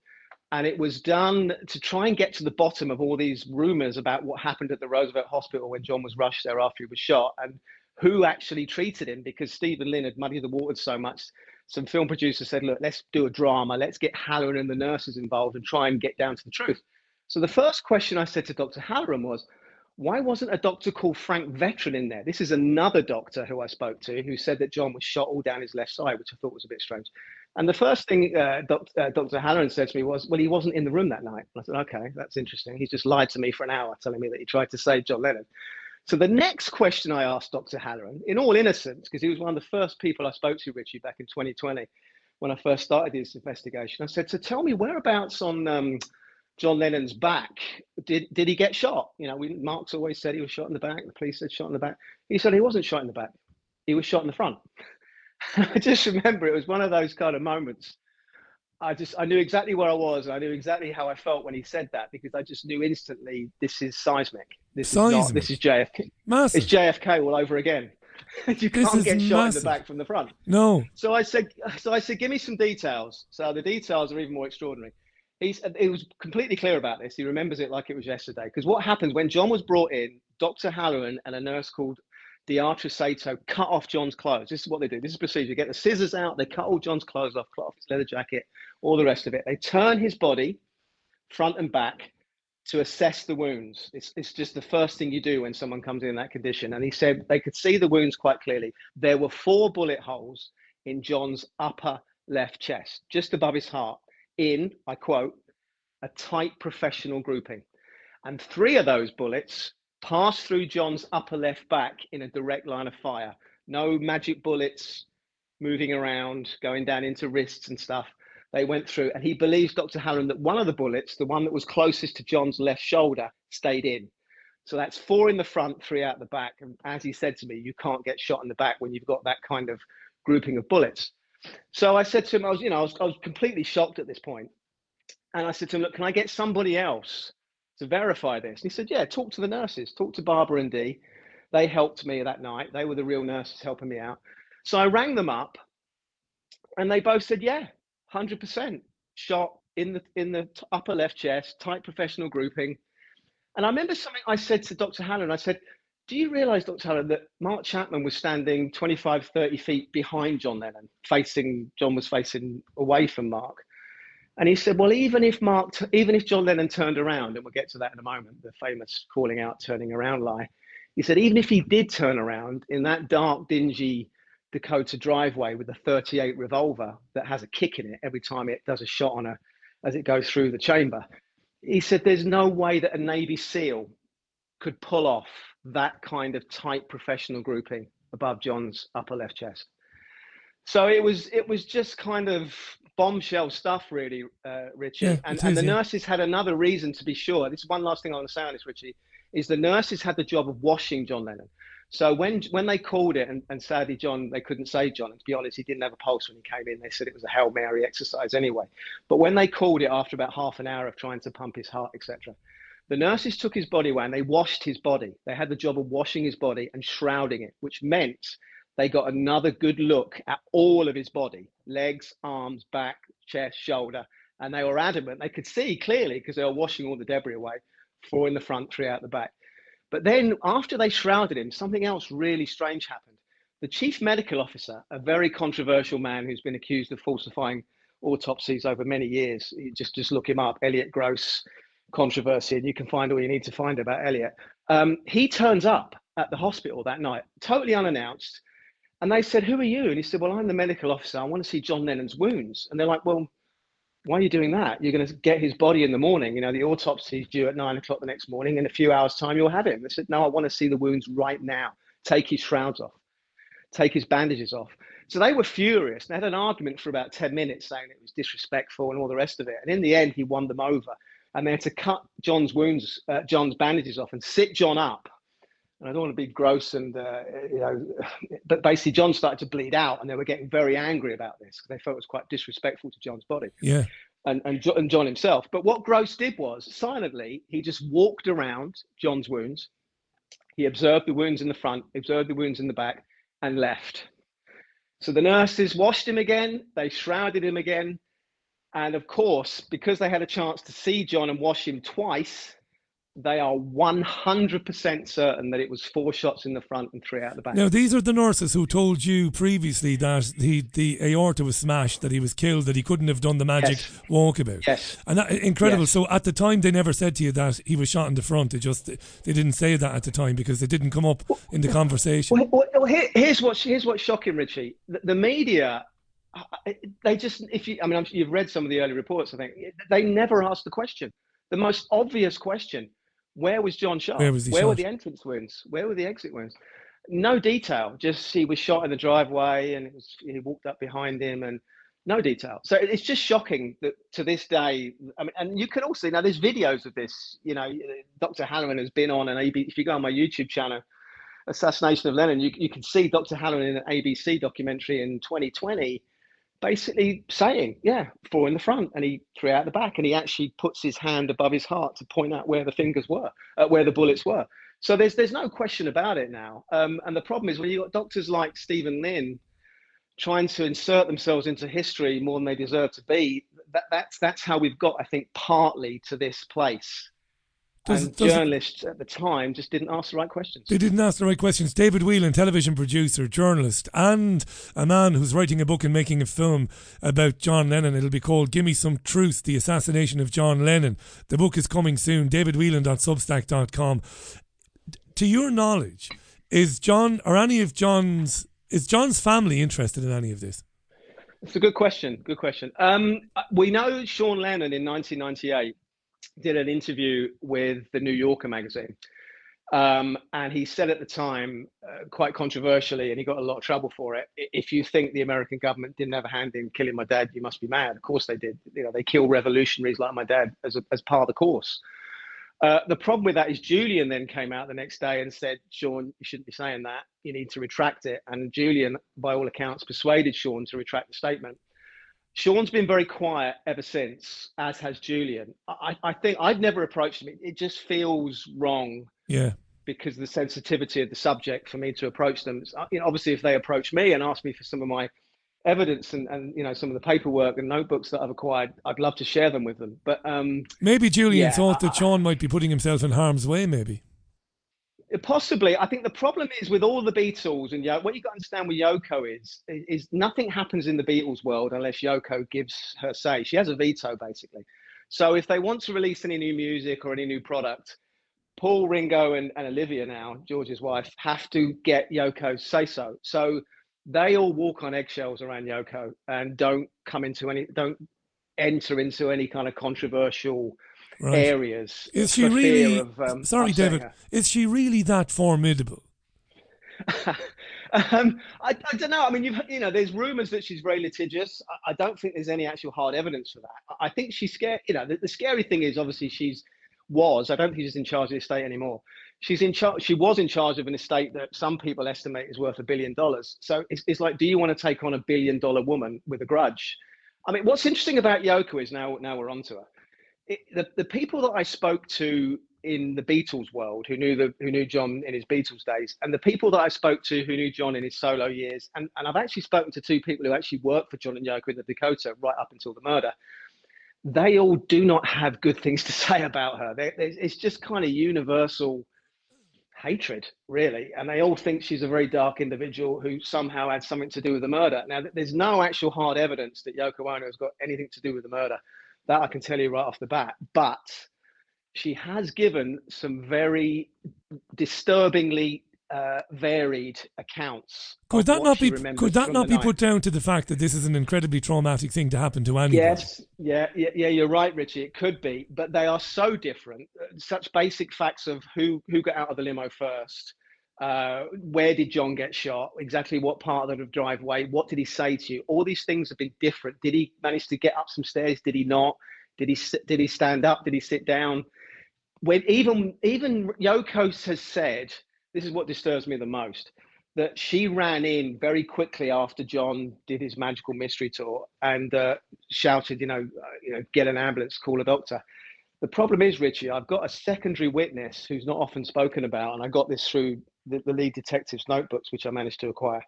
And it was done to try and get to the bottom of all these rumors about what happened at the Roosevelt Hospital when John was rushed there after he was shot. And who actually treated him because Stephen Lynn had muddied the waters so much. Some film producers said, look, let's do a drama. Let's get Halleran and the nurses involved and try and get down to the truth. So the first question I said to Dr. Halleran was, why wasn't a doctor called Frank Veteran in there? This is another doctor who I spoke to who said that John was shot all down his left side, which I thought was a bit strange. And the first thing uh, Dr. Uh, Dr. Halleran said to me was, well, he wasn't in the room that night. I said, okay, that's interesting. He's just lied to me for an hour telling me that he tried to save John Lennon. So the next question I asked Dr. Halleran, in all innocence, because he was one of the first people I spoke to, Richie, back in 2020, when I first started this investigation, I said, "So tell me whereabouts on um, John Lennon's back did did he get shot? You know, we, Mark's always said he was shot in the back. The police said shot in the back. He said he wasn't shot in the back. He was shot in the front. I just remember it was one of those kind of moments I just I knew exactly where I was. and I knew exactly how I felt when he said that because I just knew instantly this is seismic. This seismic. is not. This is JFK. Massive. It's JFK all over again. you can't get shot massive. in the back from the front. No. So I said. So I said, give me some details. So the details are even more extraordinary. He's. He was completely clear about this. He remembers it like it was yesterday. Because what happened when John was brought in, Dr. Halleran and a nurse called Deatra Sato cut off John's clothes. This is what they do. This is procedure. They get the scissors out. They cut all John's clothes off, cut off his leather jacket, all the rest of it. They turn his body front and back to assess the wounds. It's, it's just the first thing you do when someone comes in that condition. And he said they could see the wounds quite clearly. There were four bullet holes in John's upper left chest, just above his heart, in, I quote, a tight professional grouping. And three of those bullets passed through John's upper left back in a direct line of fire. No magic bullets moving around, going down into wrists and stuff. They went through, and he believes, Dr. Halleran, that one of the bullets, the one that was closest to John's left shoulder, stayed in. So that's four in the front, three out the back. And as he said to me, you can't get shot in the back when you've got that kind of grouping of bullets. So I said to him, I was, you know, I was, I was completely shocked at this point. And I said to him, look, can I get somebody else to verify this? And he said, Yeah, talk to the nurses, talk to Barbara and Dee. They helped me that night. They were the real nurses helping me out. So I rang them up and they both said, Yeah, 100% shot in the in the upper left chest, tight professional grouping. And I remember something I said to Dr. Halleran. I said, Do you realize, Dr. Halleran, that Mark Chapman was standing 25, 30 feet behind John Lennon, facing, John was facing away from Mark. And he said, Well, even if Mark, even if John Lennon turned around, and we'll get to that in a moment, the famous calling out, turning around lie. He said, even if he did turn around in that dark, dingy Dakota driveway with a 38 revolver that has a kick in it every time it does a shot on a as it goes through the chamber. He said there's no way that a Navy SEAL could pull off that kind of tight professional grouping above John's upper left chest. So it was it was just kind of bombshell stuff, really, uh, Richie. Yeah, and, and the nurses had another reason to be sure. This is one last thing I want to say on this, Richie, is the nurses had the job of washing John Lennon. So when when they called it, and, and sadly John, they couldn't save John. And to be honest, he didn't have a pulse when he came in. They said it was a hail mary exercise anyway. But when they called it after about half an hour of trying to pump his heart, etc., the nurses took his body away and they washed his body. They had the job of washing his body and shrouding it, which meant they got another good look at all of his body legs, arms, back, chest, shoulder. And they were adamant. They could see clearly because they were washing all the debris away, four in the front, three out the back. But then after they shrouded him, something else really strange happened. The chief medical officer, a very controversial man who's been accused of falsifying autopsies over many years, just just look him up, Elliot Gross controversy, and you can find all you need to find about Elliot. Um, he turns up at the hospital that night, totally unannounced, and they said, "Who are you?" And he said, "Well, I'm the medical officer. I want to see John Lennon's wounds." And they're like, "Well." Why are you doing that? You're going to get his body in the morning. You know, the autopsy is due at nine o'clock the next morning. In a few hours' time, you'll have him. They said, No, I want to see the wounds right now. Take his shrouds off, take his bandages off. So they were furious. They had an argument for about 10 minutes saying it was disrespectful and all the rest of it. And in the end, he won them over. And they had to cut John's wounds, uh, John's bandages off and sit John up. And I don't want to be gross and, uh, you know, but basically, John started to bleed out and they were getting very angry about this because they felt it was quite disrespectful to John's body Yeah. and, and, and John himself. But what Gross did was silently, he just walked around John's wounds. He observed the wounds in the front, observed the wounds in the back, and left. So the nurses washed him again, they shrouded him again. And of course, because they had a chance to see John and wash him twice, they are 100% certain that it was four shots in the front and three out the back. Now, these are the nurses who told you previously that he, the aorta was smashed, that he was killed, that he couldn't have done the magic Yes. walkabout. Yes. And that, incredible. Yes. So at the time, they never said to you that he was shot in the front. They just they didn't say that at the time because it didn't come up in the conversation. Well, well, here, here's what's here's what's shocking, Richie. The, the media, they just if you, I mean, I'm, you've read some of the early reports. I think they never asked the question, the most obvious question: Where was John shot? Where was he were shot? the entrance wounds? Where were the exit wounds? No detail. Just he was shot in the driveway, and it was he walked up behind him, and no detail. So it's just shocking that to this day, I mean, and you can also now there's videos of this. You know, Dr. Halleran has been on an AB. If you go on my YouTube channel, Assassination of Lennon, you, you can see Dr. Halleran in an ABC documentary in 2020 basically saying, yeah, four in the front and he three out the back. And he actually puts his hand above his heart to point out where the fingers were, uh, where the bullets were. So there's there's no question about it now. Um, and the problem is when you've got doctors like Stephen Lynn trying to insert themselves into history more than they deserve to be, that, that's that's how we've got, I think, partly to this place. Does- and journalists at the time just didn't ask the right questions. They didn't ask the right questions. David Whelan, television producer, journalist, and a man who's writing a book and making a film about John Lennon. It'll be called Gimme Some Truth The Assassination of John Lennon. The book is coming soon. DavidWhelan.substack.com. To your knowledge, is John or any of John's is John's family interested in any of this? It's a good question. Good question. Um, we know Sean Lennon in 1998 did an interview with the New Yorker magazine. Um, and he said at the time, uh, quite controversially, and he got a lot of trouble for it. If you think the American government didn't have a hand in killing my dad, you must be mad. Of course they did. You know, they kill revolutionaries like my dad as, a, as part of the course. Uh, the problem with that is Julian then came out the next day and said, Sean, you shouldn't be saying that. You need to retract it. And Julian, by all accounts, persuaded Sean to retract the statement. Sean's been very quiet ever since, as has Julian. I, I think I've never approached him. It, it just feels wrong Yeah. because of the sensitivity of the subject for me to approach them. You know, obviously, if they approach me and ask me for some of my evidence and, and you know some of the paperwork and notebooks that I've acquired, I'd love to share them with them. But um, Maybe Julian yeah, thought that Sean might be putting himself in harm's way, maybe. Possibly, I think the problem is with all the Beatles and Yo- what you got to understand with Yoko is, is is nothing happens in the Beatles world unless Yoko gives her say. She has a veto basically. So if they want to release any new music or any new product, Paul, Ringo, and, and Olivia now, George's wife, have to get Yoko's say so. So they all walk on eggshells around Yoko and don't come into any, don't enter into any kind of controversial Right. areas. Is she really? Of, um, sorry, David. her. Is she really that formidable? Um, I, I don't know. I mean, you've you know, there's rumours that she's very litigious. I, I don't think there's any actual hard evidence for that. I I think she's scared. You know, the, the scary thing is obviously she's was. I don't think she's in charge of the estate anymore. She's in charge. She was in charge of an estate that some people estimate is worth a billion dollars. So it's, it's like, do you want to take on a billion dollar woman with a grudge? I mean, what's interesting about Yoko is now now we're onto her. It, the the people that I spoke to in the Beatles world who knew the who knew John in his Beatles days, and the people that I spoke to who knew John in his solo years, and, and I've actually spoken to two people who actually worked for John and Yoko in the Dakota right up until the murder. They all do not have good things to say about her. They, it's just kind of universal hatred, really, and they all think she's a very dark individual who somehow had something to do with the murder. Now, there's no actual hard evidence that Yoko Ono has got anything to do with the murder. That I can tell you right off the bat, but she has given some very disturbingly uh, varied accounts. Could that not be? Could that not be night. put down to the fact that this is an incredibly traumatic thing to happen to anyone? Yes, yeah, yeah, yeah, you're right, Richie. It could be, but they are so different. uh, Such basic facts of who who got out of the limo first, uh, where did John get shot, exactly what part of the driveway, what did he say to you? All these things have been different. Did he manage to get up some stairs? Did he not? Did he did he stand up? Did he sit down? When even even Yoko has said, this is what disturbs me the most that she ran in very quickly after John did his magical mystery tour and uh, shouted, you know, uh, you know, get an ambulance, call a doctor. The problem is, Richie, I've got a secondary witness who's not often spoken about, and I got this through the, the lead detective's notebooks, which I managed to acquire.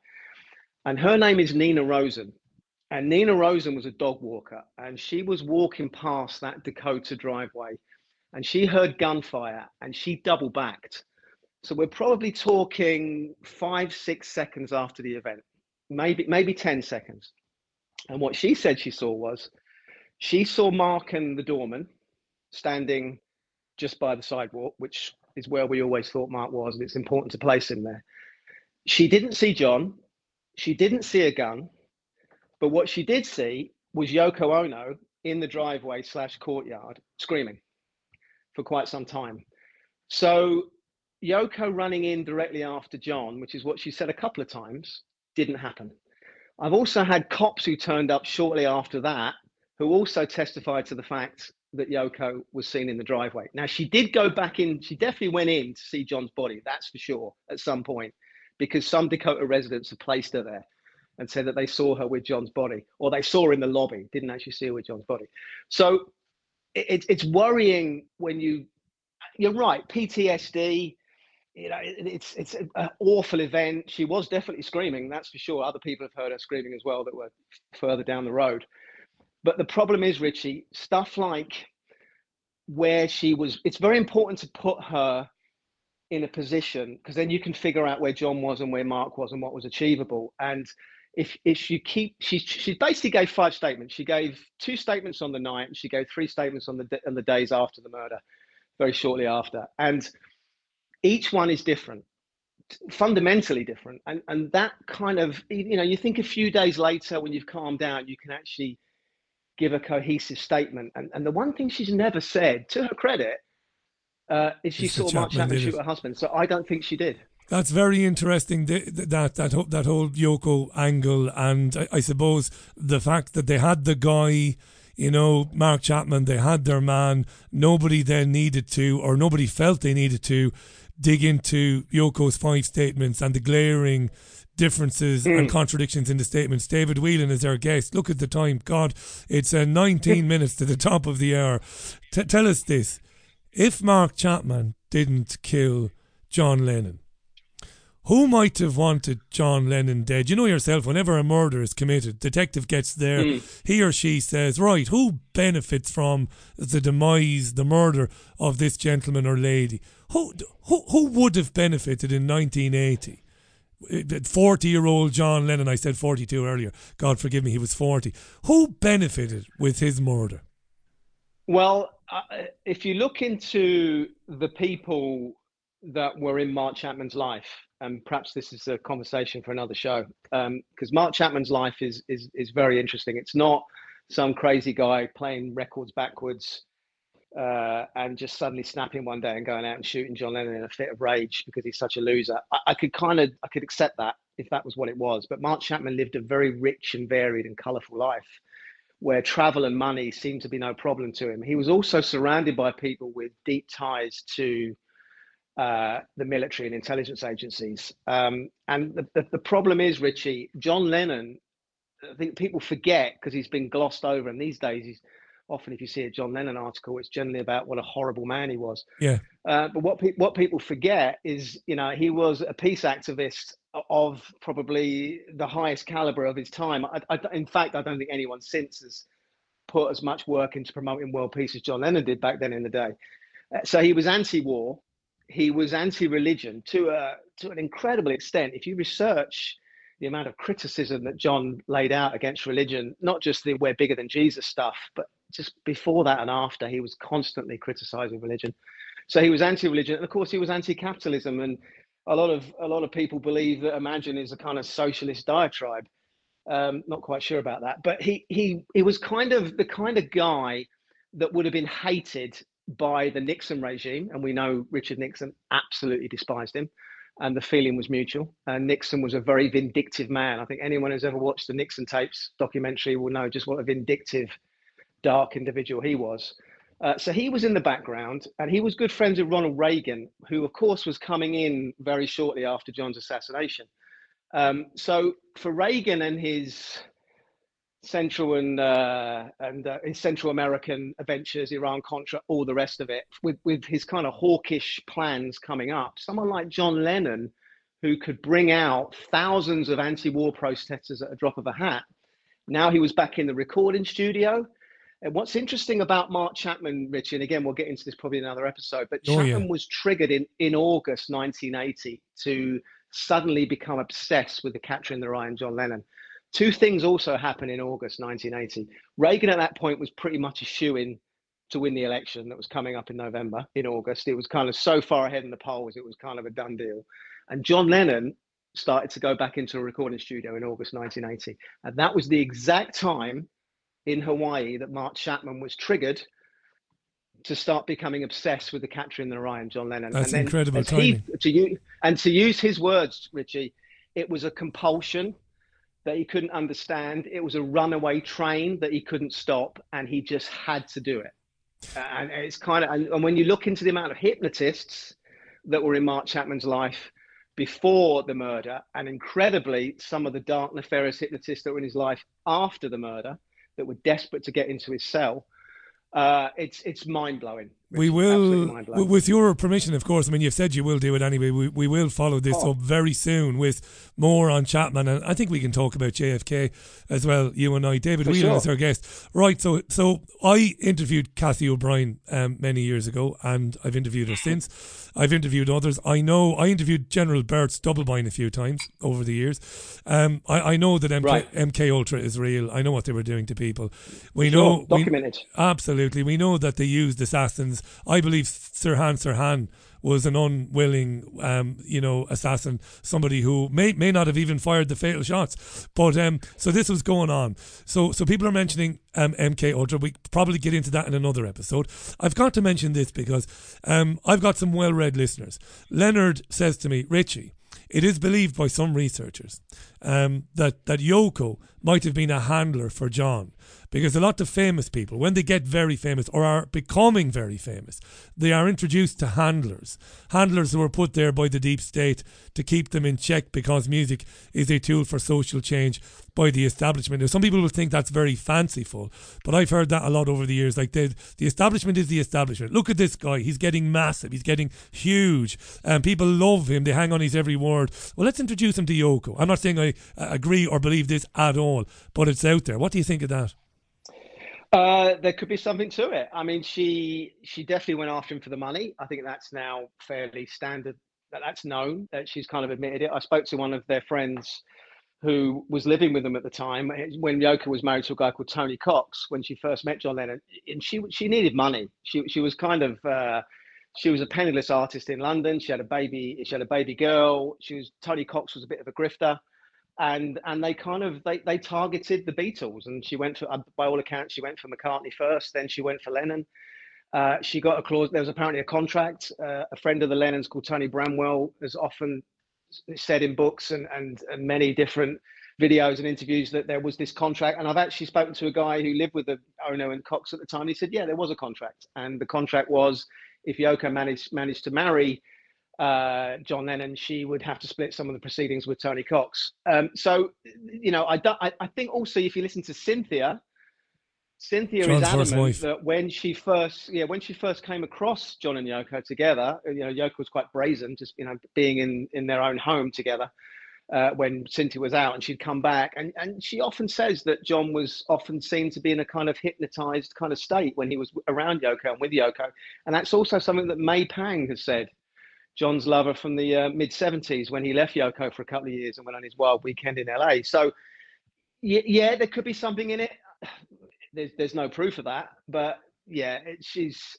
And her name is Nina Rosen. And Nina Rosen was a dog walker, and she was walking past that Dakota driveway, and she heard gunfire, and she double backed. So we're probably talking five, six seconds after the event, maybe maybe ten seconds. And what she said she saw was, she saw Mark and the doorman standing just by the sidewalk, which is where we always thought Mark was, and it's important to place him there. She didn't see John. She didn't see a gun. But what she did see was Yoko Ono in the driveway slash courtyard screaming for quite some time. So Yoko running in directly after John, which is what she said a couple of times, didn't happen. I've also had cops who turned up shortly after that who also testified to the fact that Yoko was seen in the driveway. Now, she did go back in, she definitely went in to see John's body, that's for sure, at some point, because some Dakota residents have placed her there and said that they saw her with John's body, or they saw her in the lobby, didn't actually see her with John's body. So it, it- it's worrying when you, you're right, PTSD, you know, it, it's it's an awful event. She was definitely screaming, that's for sure. Other people have heard her screaming as well that were further down the road. But the problem is, Richie, stuff like where she was, it's very important to put her in a position because then you can figure out where John was and where Mark was and what was achievable. And if if you keep, she she basically gave five statements. She gave two statements on the night, and she gave three statements on the on the days after the murder, very shortly after. And each one is different fundamentally different and and that kind of you know you think a few days later when you've calmed down you can actually give a cohesive statement and and the one thing she's never said to her credit uh, is she Mr. saw Mark Chapman shoot her husband so I don't think she did That's very interesting. th- th- That that whole- that whole Yoko angle, and I, I suppose the fact that they had the guy, you know, Mark Chapman, they had their man. Nobody then needed to, or nobody felt they needed to, dig into Yoko's five statements and the glaring differences Hmm. and contradictions in the statements. David Whelan is our guest. Look at the time. God, it's uh, 19 minutes to the top of the hour. T- tell us this. If Mark Chapman didn't kill John Lennon, who might have wanted John Lennon dead? You know yourself, whenever a murder is committed, detective gets there, Mm. he or she says, right, who benefits from the demise, the murder of this gentleman or lady? Who, who, who would have benefited in 1980? 40 year old John Lennon, I said 42 earlier. God forgive me, he was 40. Who benefited with his murder? Well, uh, if you look into the people that were in Mark Chapman's life, and perhaps this is a conversation for another show, because Mark Chapman's life is is is very interesting. It's not some crazy guy playing records backwards uh, and just suddenly snapping one day and going out and shooting John Lennon in a fit of rage because he's such a loser. I, I could kind of I could accept that if that was what it was. But Mark Chapman lived a very rich and varied and colourful life where travel and money seemed to be no problem to him. He was also surrounded by people with deep ties to uh, the military and intelligence agencies. Um, and the, the, the problem is, Richie, John Lennon, I think people forget because he's been glossed over. And these days, he's often, if you see a John Lennon article, it's generally about what a horrible man he was. Yeah. Uh, but what, pe- what people forget is, you know, he was a peace activist of probably the highest caliber of his time. I, I, in fact, I don't think anyone since has put as much work into promoting world peace as John Lennon did back then in the day. Uh, so he was anti-war, he was anti-religion to a to an incredible extent. If you research the amount of criticism that John laid out against religion, not just the "we're bigger than Jesus" stuff, but just before that and after, he was constantly criticizing religion. So he was anti-religion, and of course, he was anti-capitalism. And a lot of a lot of people believe that Imagine is a kind of socialist diatribe. Um, not quite sure about that, but he he he was kind of the kind of guy that would have been hated by the Nixon regime, and we know Richard Nixon absolutely despised him, and the feeling was mutual. And Nixon was a very vindictive man. I think anyone who's ever watched the Nixon tapes documentary will know just what a vindictive, dark individual he was. Uh, so he was in the background, and he was good friends with Ronald Reagan, who, of course, was coming in very shortly after John's assassination. Um, so for Reagan and his Central and uh, and uh, his Central American adventures, Iran Contra, all the rest of it, with with his kind of hawkish plans coming up, someone like John Lennon, who could bring out thousands of anti-war protesters at a drop of a hat. Now he was back in the recording studio. And what's interesting about Mark Chapman, Richie, and again, we'll get into this probably in another episode, but Oh, Chapman yeah. was triggered in, in August 1980 to suddenly become obsessed with the Catcher in the Rye and John Lennon. Two things also happened in August 1980. Reagan at that point was pretty much a shoe in to win the election that was coming up in November, in August. It was kind of so far ahead in the polls, it was kind of a done deal. And John Lennon started to go back into a recording studio in August 1980. And that was the exact time in Hawaii that Mark Chapman was triggered to start becoming obsessed with the Catcher in the Rye and John Lennon. That's and then incredible as he- to you and to use his words, Richie, it was a compulsion that he couldn't understand. It was a runaway train that he couldn't stop, and he just had to do it. And it's kind of, and, and when you look into the amount of hypnotists that were in Mark Chapman's life before the murder, and incredibly, some of the dark, nefarious hypnotists that were in his life after the murder that were desperate to get into his cell, uh, it's it's mind blowing. We will, with your permission, of course. I mean, you've said you will do it anyway. We, we will follow this Oh. up very soon with more on Chapman, and I think we can talk about JFK as well. You and I, David For Whelan sure. is our guest, right? So, so I interviewed Kathy O'Brien um, many years ago, and I've interviewed her since. I've interviewed others. I know I interviewed General Bert Stubblebine a few times over the years. Um, I, I know that MK, Right. MK Ultra is real. I know what they were doing to people. We Sure, know we- documented. Absolutely. We know that they used assassins. I believe Sirhan Sirhan was an unwilling, um, you know, assassin, somebody who may may not have even fired the fatal shots. But um, so this was going on. So so people are mentioning um, MK Ultra. We probably get into that in another episode. I've got to mention this because um, I've got some well-read listeners. Leonard says to me, Richie. It is believed by some researchers um, that that Yoko might have been a handler for John, because a lot of famous people, when they get very famous or are becoming very famous, they are introduced to handlers, handlers who are put there by the deep state to keep them in check because music is a tool for social change by the establishment. Now, some people will think that's very fanciful, but I've heard that a lot over the years. Like the establishment is the establishment. Look at this guy; he's getting massive, he's getting huge, and people love him. They hang on his every word. Well, let's introduce him to Yoko. I'm not saying I uh, agree or believe this at all, but it's out there. What do you think of that? Uh, there could be something to it. I mean, she she definitely went after him for the money. I think that's now fairly standard. That that's known. That she's kind of admitted it. I spoke to one of their friends who was living with them at the time when Yoko was married to a guy called Tony Cox when she first met John Lennon, and she she needed money. She she was kind of uh, she was a penniless artist in London. She had a baby. She had a baby girl. She was Tony Cox was a bit of a grifter, and and they kind of they they targeted the Beatles. And she went for by all accounts she went for McCartney first, then she went for Lennon. Uh, she got a clause. There was apparently a contract. Uh, a friend of the Lennons called Tony Bramwell has often said in books and, and, and many different videos and interviews that there was this contract. And I've actually spoken to a guy who lived with the Ono and Cox at the time. He said, yeah, there was a contract. And the contract was if Yoko managed, managed to marry uh, John Lennon, she would have to split some of the proceedings with Tony Cox. Um, so, you know, I, I, I think also if you listen to Cynthia, Cynthia John's is adamant that when she first, yeah, when she first came across John and Yoko together, you know, Yoko was quite brazen, just you know, being in in their own home together. Uh, when Cynthia was out, and she'd come back, and and she often says that John was often seen to be in a kind of hypnotized kind of state when he was around Yoko and with Yoko, and that's also something that May Pang has said. John's lover from the uh, mid 70s when he left Yoko for a couple of years and went on his wild weekend in LA. So, yeah, there could be something in it there's there's no proof of that, but yeah, it, she's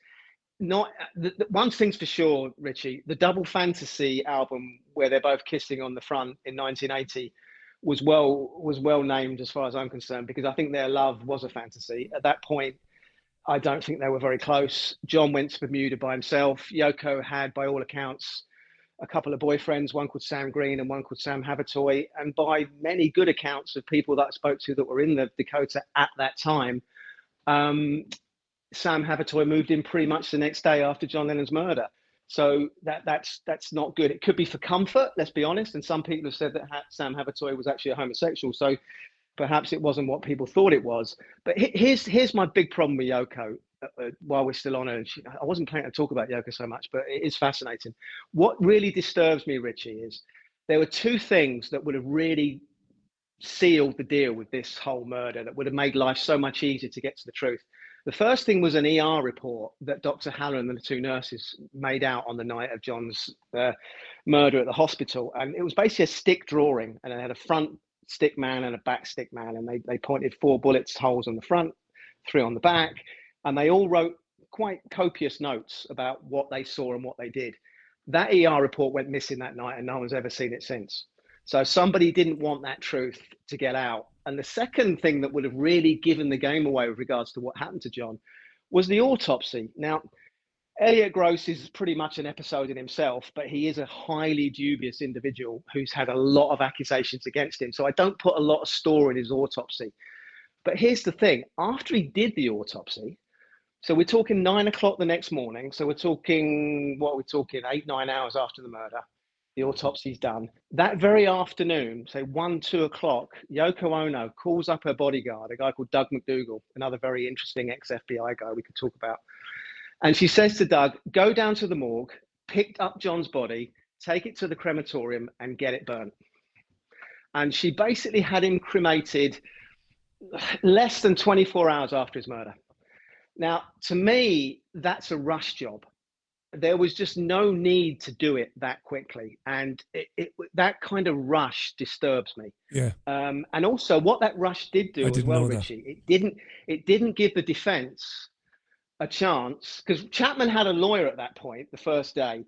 not. The, the, one thing's for sure, Richie, the Double Fantasy album where they're both kissing on the front in 1980 was well was well named as far as I'm concerned because I think their love was a fantasy at that point. I don't think they were very close. John went to Bermuda by himself. Yoko had, by all accounts, a couple of boyfriends, one called Sam Green and one called Sam Havadtoy. And by many good accounts of people that I spoke to that were in the Dakota at that time, um, Sam Havadtoy moved in pretty much the next day after John Lennon's murder. So that that's that's not good. It could be for comfort, let's be honest. And some people have said that Sam Havadtoy was actually a homosexual. So perhaps it wasn't what people thought it was. But here's here's my big problem with Yoko. Uh, uh, while we're still on she, I wasn't planning to talk about Yoko so much, but it is fascinating. What really disturbs me, Richie, is there were two things that would have really sealed the deal with this whole murder that would have made life so much easier to get to the truth. The first thing was an ER report that Dr. Halleran and the two nurses made out on the night of John's uh, murder at the hospital. And it was basically a stick drawing, and it had a front stick man and a back stick man. And they, they pointed four bullets holes on the front, three on the back. And they all wrote quite copious notes about what they saw and what they did. That ER report went missing that night, and no one's ever seen it since. So somebody didn't want that truth to get out. And the second thing that would have really given the game away with regards to what happened to John was the autopsy. Now, Elliot Gross is pretty much an episode in himself, but he is a highly dubious individual who's had a lot of accusations against him. So I don't put a lot of store in his autopsy. But here's the thing after he did the autopsy, so we're talking nine o'clock the next morning. So we're talking, what we're talking, eight, nine hours after the murder the autopsy's done. That very afternoon, say one, two o'clock, Yoko Ono calls up her bodyguard, a guy called Doug McDougal, another very interesting ex FBI guy we could talk about. And she says to Doug, go down to the morgue, pick up John's body, take it to the crematorium, and get it burnt. And she basically had him cremated less than 24 hours after his murder. Now, to me, that's a rush job. There was just no need to do it that quickly. And it, it, that kind of rush disturbs me. Yeah. Um, and also what that rush did do as well richie it didn't it didn't give the defense a chance because chapman had a lawyer at that point the first day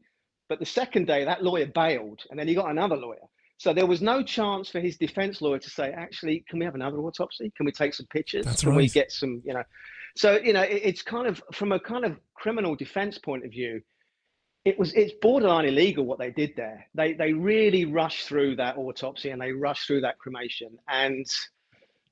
but the second day that lawyer bailed and then he got another lawyer so there was no chance for his defense lawyer to say actually can we have another autopsy can we take some pictures That's can right. we get some you know so you know it, it's kind of from a kind of criminal defense point of view it was it's borderline illegal what they did there. They they really rushed through that autopsy and they rushed through that cremation, and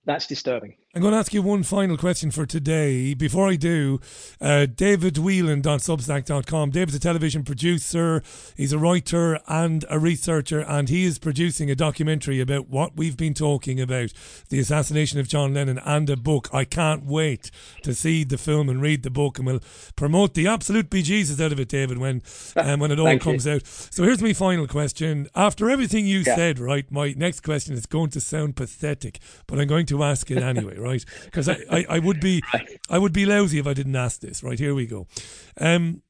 that's disturbing. I'm going to ask you one final question for today. Before I do, uh, David Whelan.substack.com. David's a television producer, he's a writer and a researcher, and he is producing a documentary about what we've been talking about the assassination of John Lennon and a book. I can't wait to see the film and read the book, and we'll promote the absolute bejesus out of it, David, when, um, when it all comes you. out. So here's my final question. After everything you Yeah. said, right, my next question is going to sound pathetic, but I'm going to ask it anyway, right? Because I, I, I would be I would be lousy if I didn't ask this. Right, here we go. Um,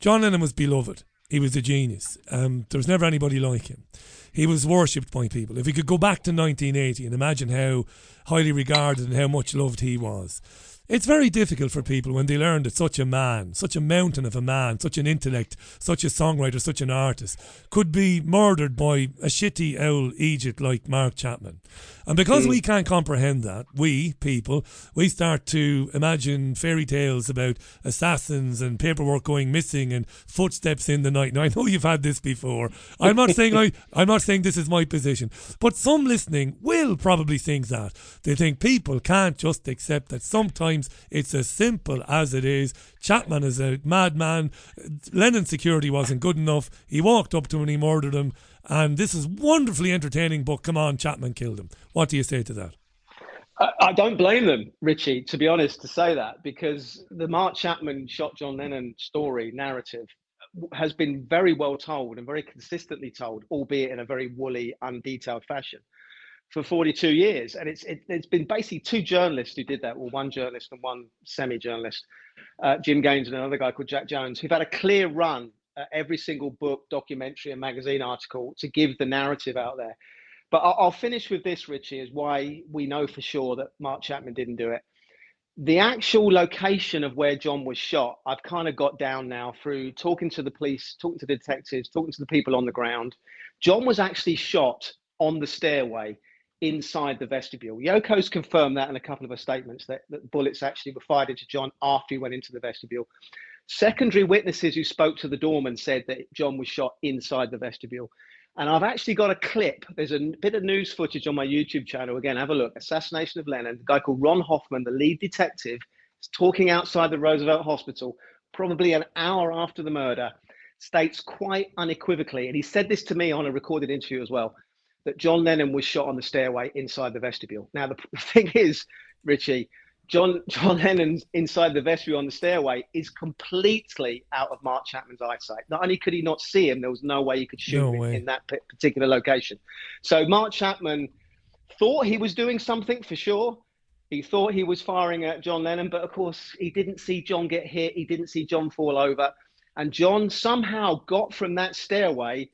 John Lennon was beloved. He was a genius. Um, there was never anybody like him. He was worshipped by people. If we could go back to 1980 and imagine how highly regarded and how much loved he was, it's very difficult for people when they learn that such a man, such a mountain of a man, such an intellect, such a songwriter, such an artist, could be murdered by a shitty owl Egypt like Mark Chapman. And because Mm. we can't comprehend that, we people, we start to imagine fairy tales about assassins and paperwork going missing and footsteps in the night. Now I know you've had this before. I'm not saying I, I'm not saying this is my position, but some listening will probably think that they think people can't just accept that sometimes it's as simple as it is. Chapman is a madman. Lennon's security wasn't good enough. He walked up to him and he murdered him. And this is wonderfully entertaining, but come on, Chapman killed him. What do you say to that? I, I don't blame them, Richie, to be honest, to say that because the Mark Chapman shot John Lennon story narrative has been very well told and very consistently told, albeit in a very woolly, undetailed fashion, for 42 years. And it's it, it's been basically two journalists who did that, well, one journalist and one semi-journalist, uh, Jim Gaines and another guy called Jack Jones, who've had a clear run at every single book, documentary, and magazine article to give the narrative out there. But I'll, I'll finish with this, Richie, is why we know for sure that Mark Chapman didn't do it. The actual location of where John was shot, I've kind of got down now through talking to the police, talking to the detectives, talking to the people on the ground. John was actually shot on the stairway inside the vestibule. Yoko's confirmed that in a couple of her statements that, that bullets actually were fired into John after he went into the vestibule. Secondary witnesses who spoke to the doorman said that John was shot inside the vestibule. And I've actually got a clip. There's a bit of news footage on my YouTube channel. Again, have a look. Assassination of Lennon. A guy called Ron Hoffman, the lead detective, is talking outside the Roosevelt Hospital, probably an hour after the murder, states quite unequivocally, and he said this to me on a recorded interview as well, that John Lennon was shot on the stairway inside the vestibule. Now, the thing is, Richie, John John Lennon's inside the vestibule on the stairway is completely out of Mark Chapman's eyesight. Not only could he not see him, there was no way he could shoot No him way. in that particular location. So Mark Chapman thought he was doing something for sure. He thought he was firing at John Lennon, but of course he didn't see John get hit. He didn't see John fall over, and John somehow got from that stairway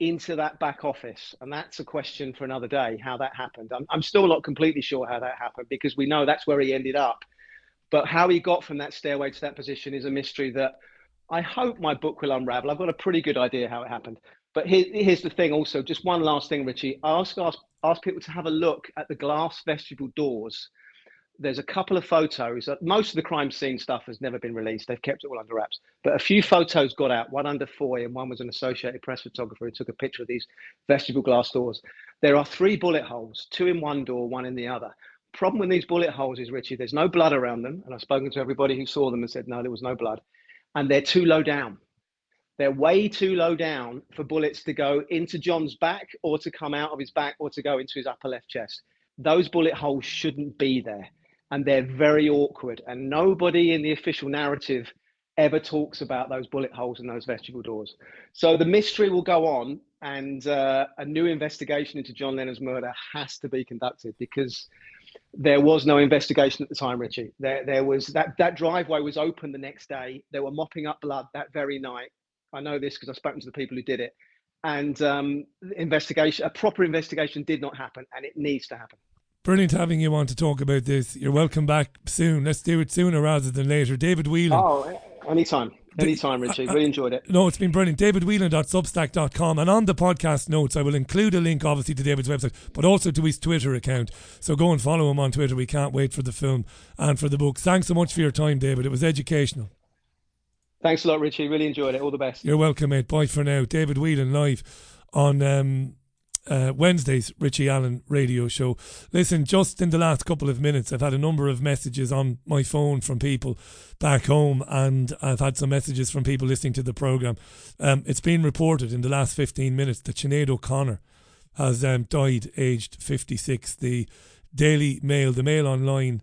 into that back office. And that's a question for another day, how that happened. I'm, I'm still not completely sure how that happened because we know that's where he ended up. But how he got from that stairway to that position is a mystery that I hope my book will unravel. I've got a pretty good idea how it happened. But here, here's the thing also, just one last thing, Richie. Ask, ask, ask people to have a look at the glass vestibule doors. There's a couple of photos. Most of the crime scene stuff has never been released. They've kept it all under wraps. But a few photos got out, one under Foy and one was an Associated Press photographer who took a picture of these vestibule glass doors. There are three bullet holes, two in one door, one in the other. Problem with these bullet holes is, Richie, there's no blood around them. And I've spoken to everybody who saw them and said, no, there was no blood. And they're too low down. They're way too low down for bullets to go into John's back or to come out of his back or to go into his upper left chest. Those bullet holes shouldn't be there. And they're very awkward. And nobody in the official narrative ever talks about those bullet holes in those vestibule doors. So the mystery will go on, and uh, a new investigation into John Lennon's murder has to be conducted because there was no investigation at the time, Richie. There, there was that that driveway was open the next day. They were mopping up blood that very night. I know this because I've spoken to the people who did it, and um, investigation, a proper investigation, did not happen, and it needs to happen. Brilliant having you on to talk about this. You're welcome back soon. Let's do it sooner rather than later. David Whelan. Oh, anytime, anytime, Richie. Really enjoyed it. No, it's been brilliant. DavidWhelan.substack.com. And on the podcast notes, I will include a link, obviously, to David's website, but also to his Twitter account. So go and follow him on Twitter. We can't wait for the film and for the book. Thanks so much for your time, David. It was educational. Thanks a lot, Richie. Really enjoyed it. All the best. You're welcome, mate. Bye for now. David Whelan live on um, uh, Wednesday's Richie Allen radio show. Listen, just in the last couple of minutes, I've had a number of messages on my phone from people back home, and I've had some messages from people listening to the programme. Um, it's been reported in the last 15 minutes that Sinead O'Connor has um, died aged 56. The Daily Mail, the Mail Online,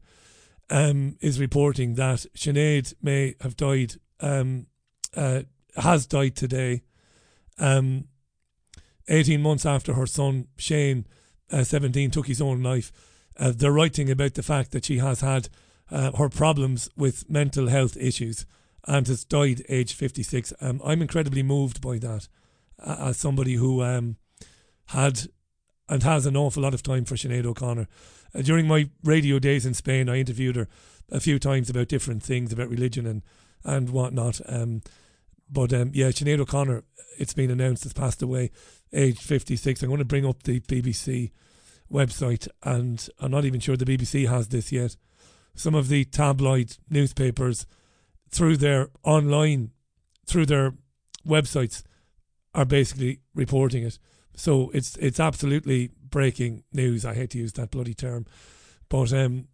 um, is reporting that Sinead may have died, um, uh, has died today. Um, 18 months after her son Shane, uh, 17, took his own life. Uh, they're writing about the fact that she has had uh, her problems with mental health issues and has died aged 56. Um, I'm incredibly moved by that as somebody who um, had and has an awful lot of time for Sinead O'Connor. Uh, during my radio days in Spain, I interviewed her a few times about different things, about religion and, and whatnot. Um, but um, yeah, Sinead O'Connor, it's been announced, has passed away aged 56. I'm going to bring up the BBC website, and I'm not even sure the BBC has this yet. Some of the tabloid newspapers, through their online, through their websites, are basically reporting it. So it's it's absolutely breaking news. I hate to use that bloody term, but um,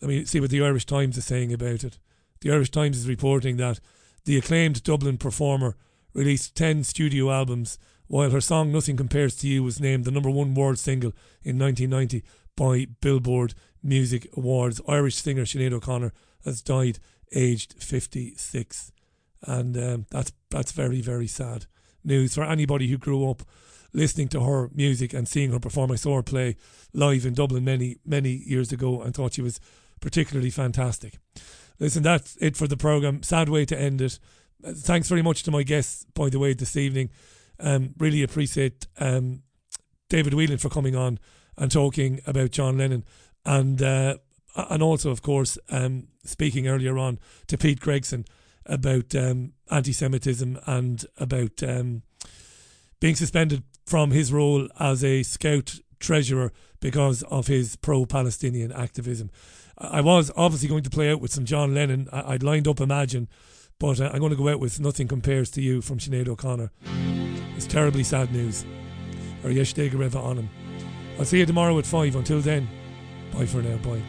let me see what the Irish Times is saying about it. The Irish Times is reporting that the acclaimed Dublin performer released ten studio albums while her song Nothing Compares to You was named the number one world single in 1990 by Billboard Music Awards. Irish singer Sinead O'Connor has died aged 56. And um, that's that's very, very sad news for anybody who grew up listening to her music and seeing her perform. I saw her play live in Dublin many, many years ago and thought she was particularly fantastic. Listen, that's it for the programme. Sad way to end it. Thanks very much to my guests, by the way, this evening. Um, really appreciate um, David Whelan for coming on and talking about John Lennon, and uh, and also, of course, um, speaking earlier on to Pete Gregson about um, anti-Semitism and about um, being suspended from his role as a scout treasurer because of his pro-Palestinian activism. I was obviously going to play out with some John Lennon. I'd lined up Imagine, but uh, I'm going to go out with Nothing Compares to You from Sinead O'Connor. It's terribly sad news. Or Yesh on him. I'll see you tomorrow at 5. Until then, bye for now. Bye.